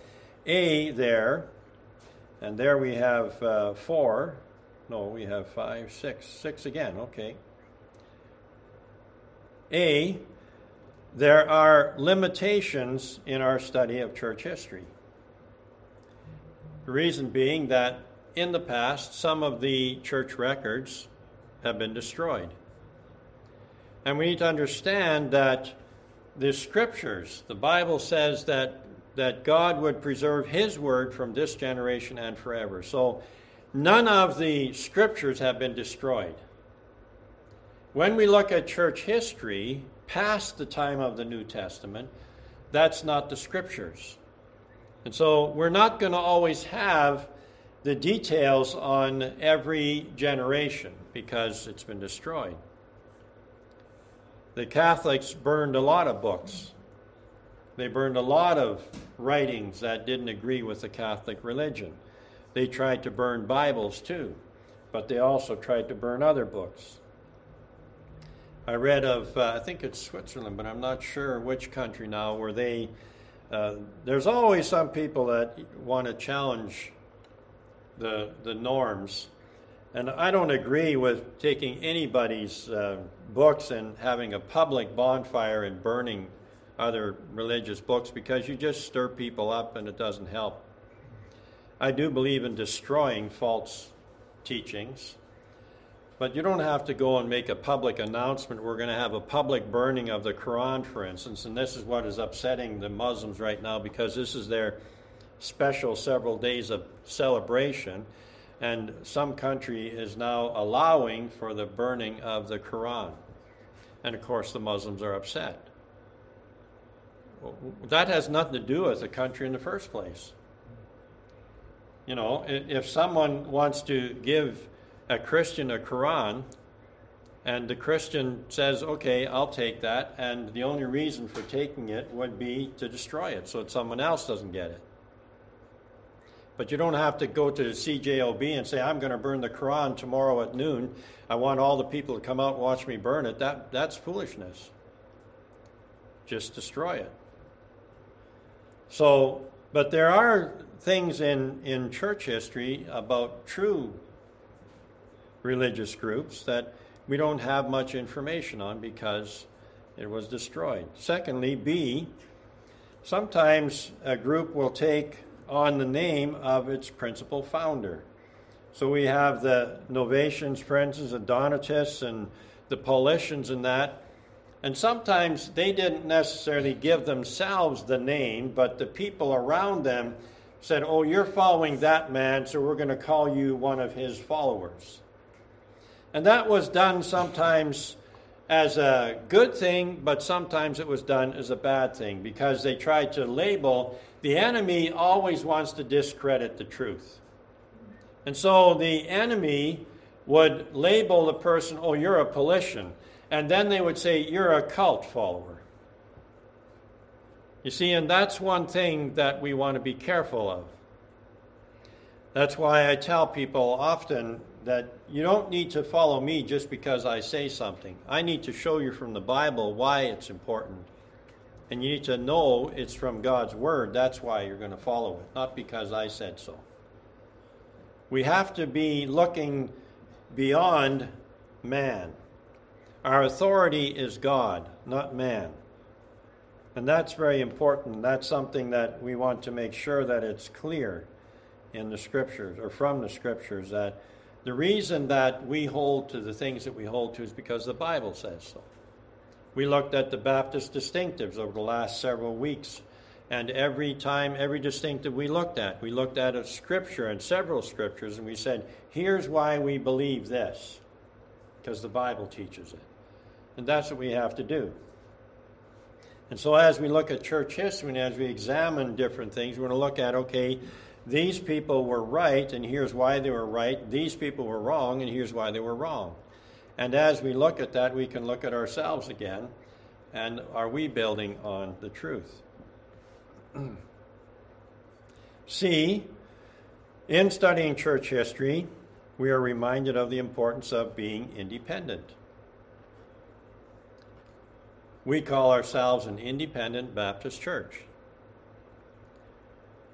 A there, and there we have uh, four. No, we have five, six, six again. Okay. A, there are limitations in our study of church history. The reason being that in the past, some of the church records have been destroyed. And we need to understand that the scriptures, the Bible says that, that God would preserve his word from this generation and forever. So none of the scriptures have been destroyed. When we look at church history past the time of the New Testament, that's not the scriptures. And so we're not going to always have the details on every generation because it's been destroyed. The Catholics burned a lot of books. They burned a lot of writings that didn't agree with the Catholic religion. They tried to burn Bibles too, but they also tried to burn other books. I read of, uh, I think it's Switzerland, but I'm not sure which country now, where they, uh, there's always some people that want to challenge the, the norms. And I don't agree with taking anybody's uh, books and having a public bonfire and burning other religious books because you just stir people up and it doesn't help. I do believe in destroying false teachings, but you don't have to go and make a public announcement. We're going to have a public burning of the Quran, for instance, and this is what is upsetting the Muslims right now because this is their special several days of celebration, and some country is now allowing for the burning of the Quran. And of course, the Muslims are upset. That has nothing to do with the country in the first place. You know, if someone wants to give a Christian a Quran, and the Christian says, okay, I'll take that, and the only reason for taking it would be to destroy it so that someone else doesn't get it. But you don't have to go to CJOB and say, I'm going to burn the Quran tomorrow at noon. I want all the people to come out and watch me burn it. That, that's foolishness. Just destroy it. So, but there are things in, in church history about true religious groups that we don't have much information on because it was destroyed. Secondly, B, sometimes a group will take on the name of its principal founder. So we have the Novatians, for instance, the Donatists, and the Paulicians, and that. And sometimes they didn't necessarily give themselves the name, but the people around them said, Oh, you're following that man, so we're going to call you one of his followers. And that was done sometimes as a good thing, but sometimes it was done as a bad thing because they tried to label the enemy always wants to discredit the truth. And so the enemy would label the person, oh, you're a Paulician. And then they would say, you're a cult follower. You see, and that's one thing that we want to be careful of. That's why I tell people often that you don't need to follow me just because I say something. I need to show you from the Bible why it's important. And you need to know it's from God's Word. That's why you're going to follow it, not because I said so. We have to be looking beyond man. Our authority is God, not man. And that's very important. That's something that we want to make sure that it's clear in the scriptures or from the scriptures that the reason that we hold to the things that we hold to is because the Bible says so. We looked at the Baptist distinctives over the last several weeks, and every time, every distinctive we looked at, we looked at a scripture and several scriptures, and we said, here's why we believe this, because the Bible teaches it. And that's what we have to do. And so, as we look at church history and as we examine different things, we're going to look at okay, these people were right, and here's why they were right. These people were wrong, and here's why they were wrong. And as we look at that, we can look at ourselves again. And are we building on the truth? C, in studying church history, we are reminded of the importance of being independent. We call ourselves an independent Baptist church.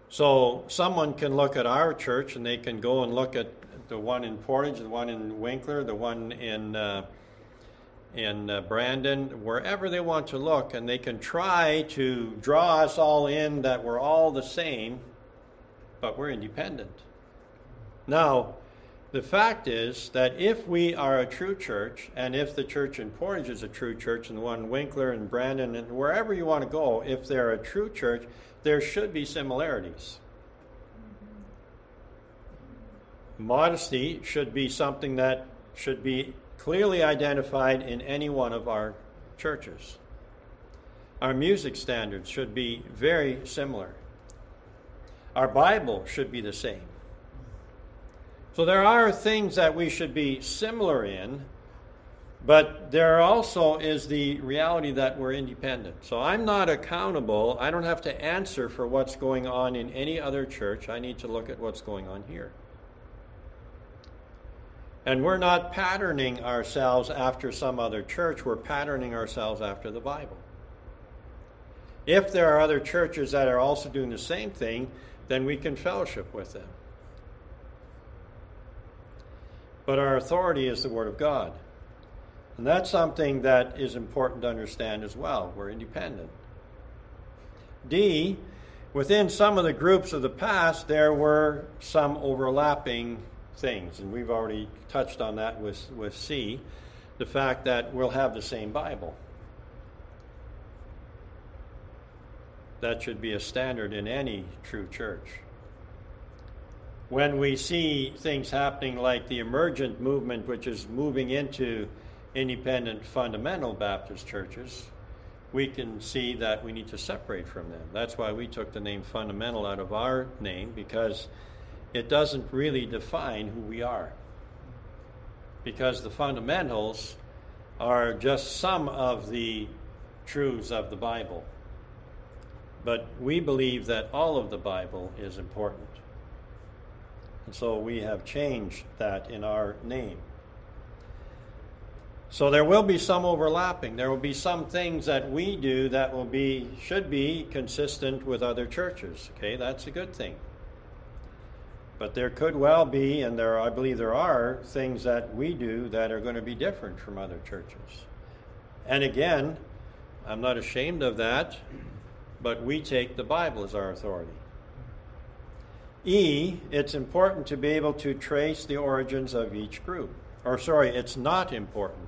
So someone can look at our church and they can go and look at the one in Portage, the one in Winkler, the one in uh, in uh, Brandon, wherever they want to look, and they can try to draw us all in that we're all the same, but we're independent. Now, the fact is that if we are a true church, and if the church in Portage is a true church, and the one in Winkler and Brandon, and wherever you want to go, if they're a true church, there should be similarities. Modesty should be something that should be clearly identified in any one of our churches. Our music standards should be very similar. Our Bible should be the same. So there are things that we should be similar in, but there also is the reality that we're independent. So I'm not accountable. I don't have to answer for what's going on in any other church. I need to look at what's going on here. And we're not patterning ourselves after some other church, we're patterning ourselves after the Bible. If there are other churches that are also doing the same thing, then we can fellowship with them. But our authority is the Word of God. And that's something that is important to understand as well. We're independent. D, within some of the groups of the past, there were some overlapping things. And we've already touched on that with, with C the fact that we'll have the same Bible. That should be a standard in any true church. When we see things happening like the emergent movement, which is moving into independent fundamental Baptist churches, we can see that we need to separate from them. That's why we took the name fundamental out of our name, because it doesn't really define who we are. Because the fundamentals are just some of the truths of the Bible. But we believe that all of the Bible is important. And so we have changed that in our name. So there will be some overlapping. There will be some things that we do that will be should be consistent with other churches. Okay, that's a good thing. But there could well be, and there I believe there are, things that we do that are going to be different from other churches. And again, I'm not ashamed of that, but we take the Bible as our authority. E, it's important to be able to trace the origins of each group. Or, sorry, it's not important.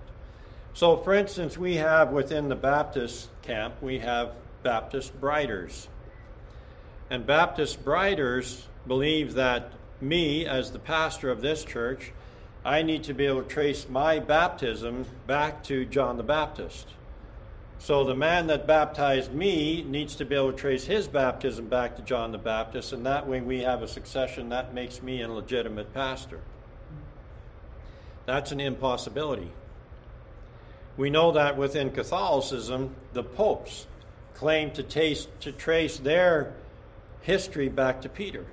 So, for instance, we have within the Baptist camp, we have Baptist briders. And Baptist briders believe that me, as the pastor of this church, I need to be able to trace my baptism back to John the Baptist. So the man that baptized me needs to be able to trace his baptism back to John the Baptist, and that way we have a succession that makes me a legitimate pastor. That's an impossibility. We know that within Catholicism, the popes claim to, taste, to trace their history back to Peter.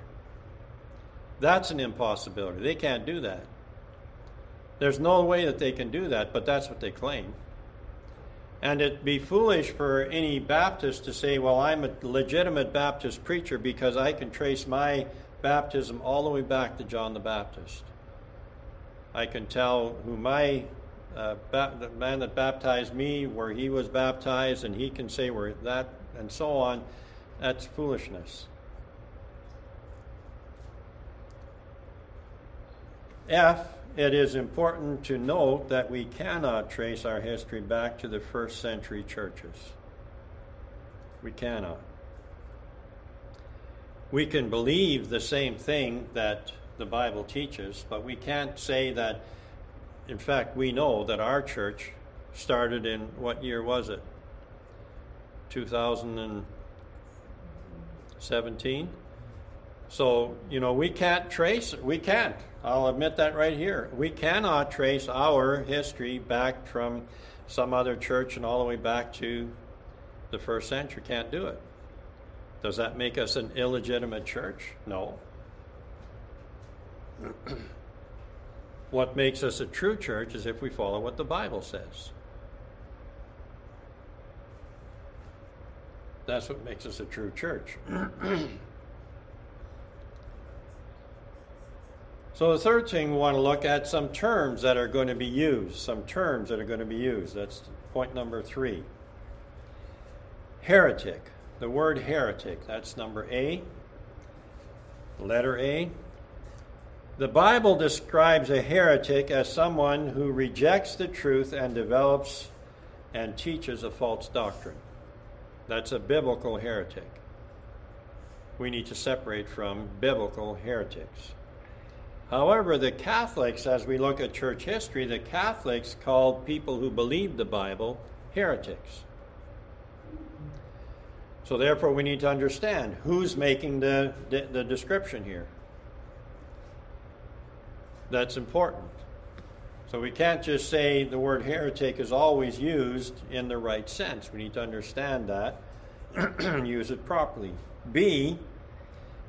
That's an impossibility. They can't do that. There's no way that they can do that, but that's what they claim. And it'd be foolish for any Baptist to say, well, I'm a legitimate Baptist preacher because I can trace my baptism all the way back to John the Baptist. I can tell who my uh, the man that baptized me, where he was baptized, and he can say where that, and so on. That's foolishness. F it is important to note that we cannot trace our history back to the first century churches. We cannot. We can believe the same thing that the Bible teaches, but we can't say that, in fact, we know that our church started in what year was it? 2017? So, you know, we can't trace, we can't. I'll admit that right here. We cannot trace our history back from some other church and all the way back to the first century. Can't do it. Does that make us an illegitimate church? No. what makes us a true church is if we follow what the Bible says. That's what makes us a true church. So the third thing we want to look at some terms that are going to be used, some terms that are going to be used. That's point number three. Heretic. The word heretic, that's number A. Letter A. The Bible describes a heretic as someone who rejects the truth and develops and teaches a false doctrine. That's a biblical heretic. We need to separate from biblical heretics. However, the Catholics, as we look at church history, the Catholics called people who believed the Bible heretics. So, therefore, we need to understand who's making the, the, the description here. That's important. So, we can't just say the word heretic is always used in the right sense. We need to understand that and use it properly. B,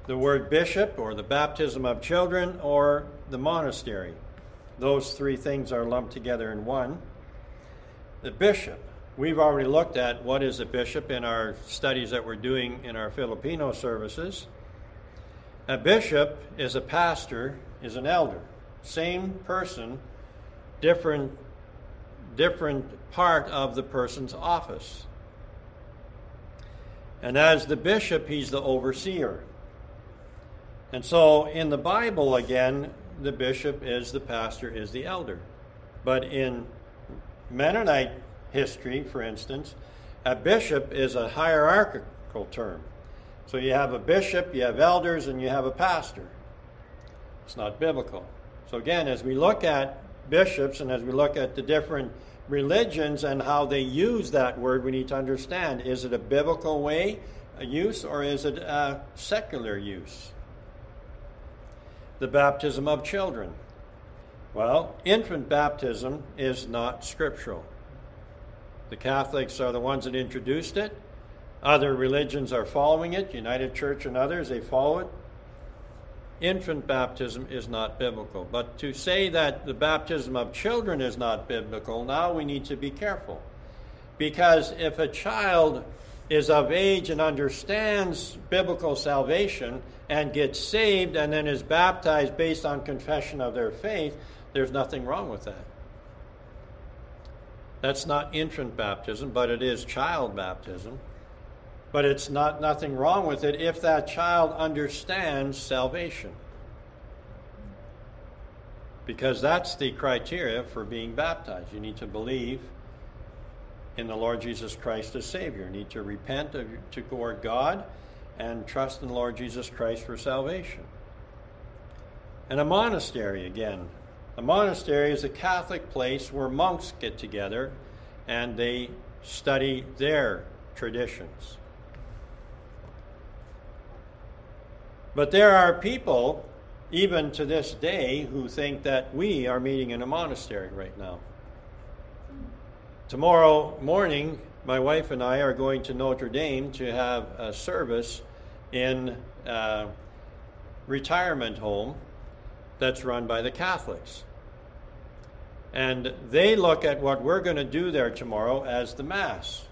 the word bishop or the baptism of children or the monastery. Those three things are lumped together in one. The bishop. We've already looked at what is a bishop in our studies that we're doing in our Filipino services. A bishop is a pastor, is an elder. Same person, different different part of the person's office. And as the bishop, he's the overseer. And so in the Bible, again, the bishop is the pastor, is the elder. But in Mennonite history, for instance, a bishop is a hierarchical term. So you have a bishop, you have elders, and you have a pastor. It's not biblical. So again, as we look at bishops and as we look at the different religions and how they use that word, we need to understand is it a biblical way, a use, or is it a secular use? the baptism of children? Well, infant baptism is not scriptural. The Catholics are the ones that introduced it. Other religions are following it, United Church and others, they follow it. Infant baptism is not biblical. But to say that the baptism of children is not biblical, now we need to be careful. Because if a child is of age and understands biblical salvation and gets saved and then is baptized based on confession of their faith, there's nothing wrong with that. That's not infant baptism, but it is child baptism. But it's not nothing wrong with it if that child understands salvation. Because that's the criteria for being baptized. You need to believe in the Lord Jesus Christ as Savior. You need to repent of, to toward God and trust in the Lord Jesus Christ for salvation. And a monastery, again. A monastery is a Catholic place where monks get together and they study their traditions. But there are people, even to this day, who think that we are meeting in a monastery right now. Tomorrow morning, my wife and I are going to Notre Dame to have a service in a retirement home that's run by the Catholics. And they look at what we're going to do there tomorrow as the Mass.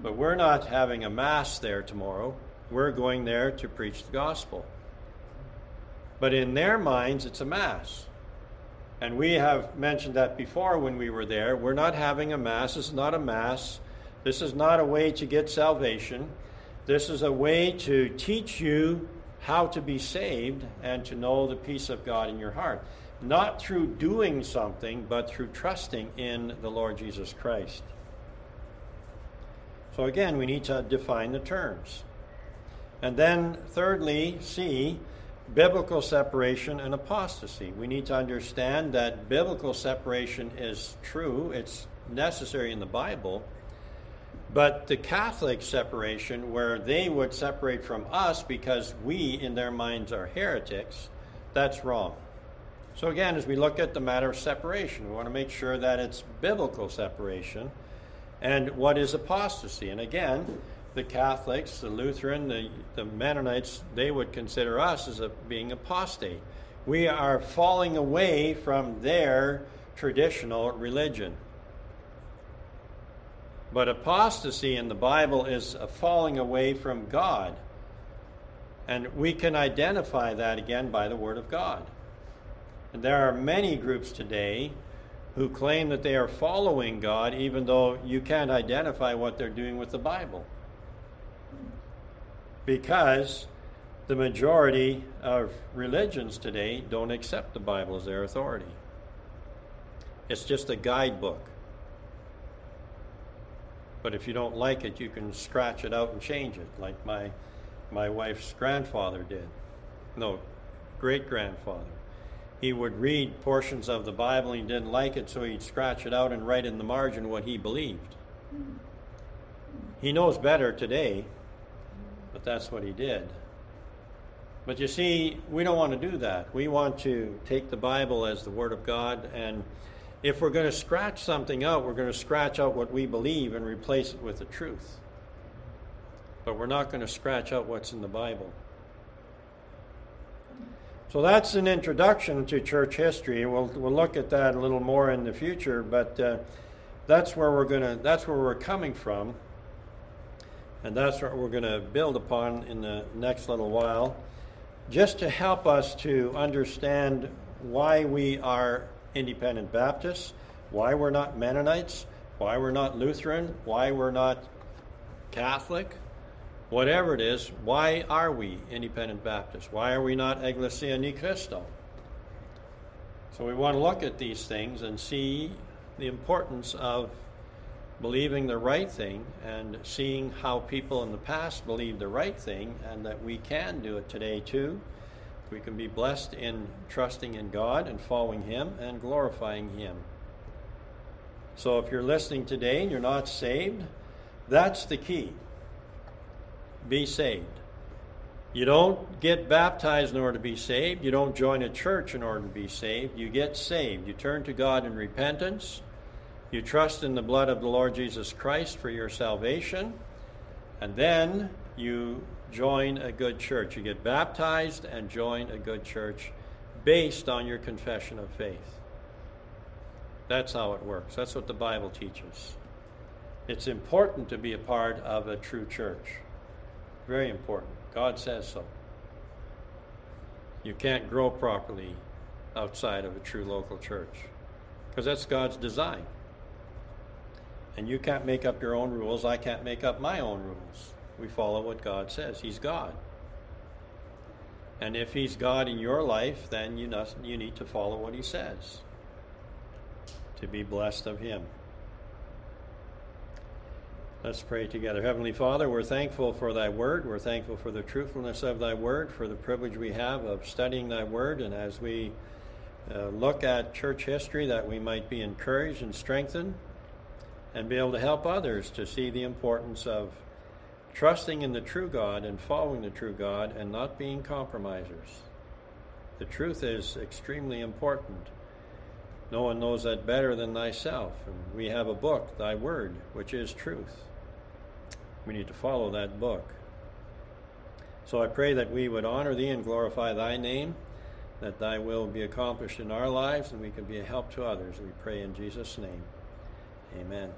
But we're not having a Mass there tomorrow. We're going there to preach the gospel. But in their minds, it's a Mass. And we have mentioned that before when we were there. We're not having a Mass. This is not a Mass. This is not a way to get salvation. This is a way to teach you how to be saved and to know the peace of God in your heart. Not through doing something, but through trusting in the Lord Jesus Christ. So again, we need to define the terms. And then, thirdly, C, biblical separation and apostasy. We need to understand that biblical separation is true, it's necessary in the Bible. But the Catholic separation, where they would separate from us because we, in their minds, are heretics, that's wrong. So, again, as we look at the matter of separation, we want to make sure that it's biblical separation and what is apostasy. And again, the Catholics, the Lutheran, the, the Mennonites, they would consider us as a, being apostate. We are falling away from their traditional religion. But apostasy in the Bible is a falling away from God. And we can identify that again by the Word of God. And there are many groups today who claim that they are following God, even though you can't identify what they're doing with the Bible. Because the majority of religions today don't accept the Bible as their authority. It's just a guidebook. But if you don't like it, you can scratch it out and change it, like my, my wife's grandfather did. No, great grandfather. He would read portions of the Bible, he didn't like it, so he'd scratch it out and write in the margin what he believed. He knows better today, but that's what he did. But you see, we don't want to do that. We want to take the Bible as the Word of God and if we're going to scratch something out, we're going to scratch out what we believe and replace it with the truth. But we're not going to scratch out what's in the Bible. So that's an introduction to church history. We'll, we'll look at that a little more in the future, but uh, that's where we're going to that's where we're coming from. And that's what we're going to build upon in the next little while, just to help us to understand why we are independent Baptists, why we're not Mennonites, why we're not Lutheran, why we're not Catholic, whatever it is, why are we independent Baptists? Why are we not Iglesia Ni Cristo? So we want to look at these things and see the importance of believing the right thing and seeing how people in the past believed the right thing and that we can do it today too. We can be blessed in trusting in God and following Him and glorifying Him. So if you're listening today and you're not saved, that's the key. Be saved. You don't get baptized in order to be saved. You don't join a church in order to be saved. You get saved. You turn to God in repentance. You trust in the blood of the Lord Jesus Christ for your salvation. And then you join a good church. You get baptized and join a good church based on your confession of faith. That's how it works. That's what the Bible teaches. It's important to be a part of a true church. Very important. God says so. You can't grow properly outside of a true local church because that's God's design. And you can't make up your own rules. I can't make up my own rules. We follow what God says. He's God. And if He's God in your life, then you, must, you need to follow what He says to be blessed of Him. Let's pray together. Heavenly Father, we're thankful for Thy Word. We're thankful for the truthfulness of Thy Word, for the privilege we have of studying Thy Word. And as we uh, look at church history, that we might be encouraged and strengthened and be able to help others to see the importance of trusting in the true God and following the true God and not being compromisers. The truth is extremely important. No one knows that better than thyself. And we have a book, Thy Word, which is truth. We need to follow that book. So I pray that we would honor Thee and glorify Thy name, that Thy will be accomplished in our lives, and we can be a help to others. We pray in Jesus' name. Amen.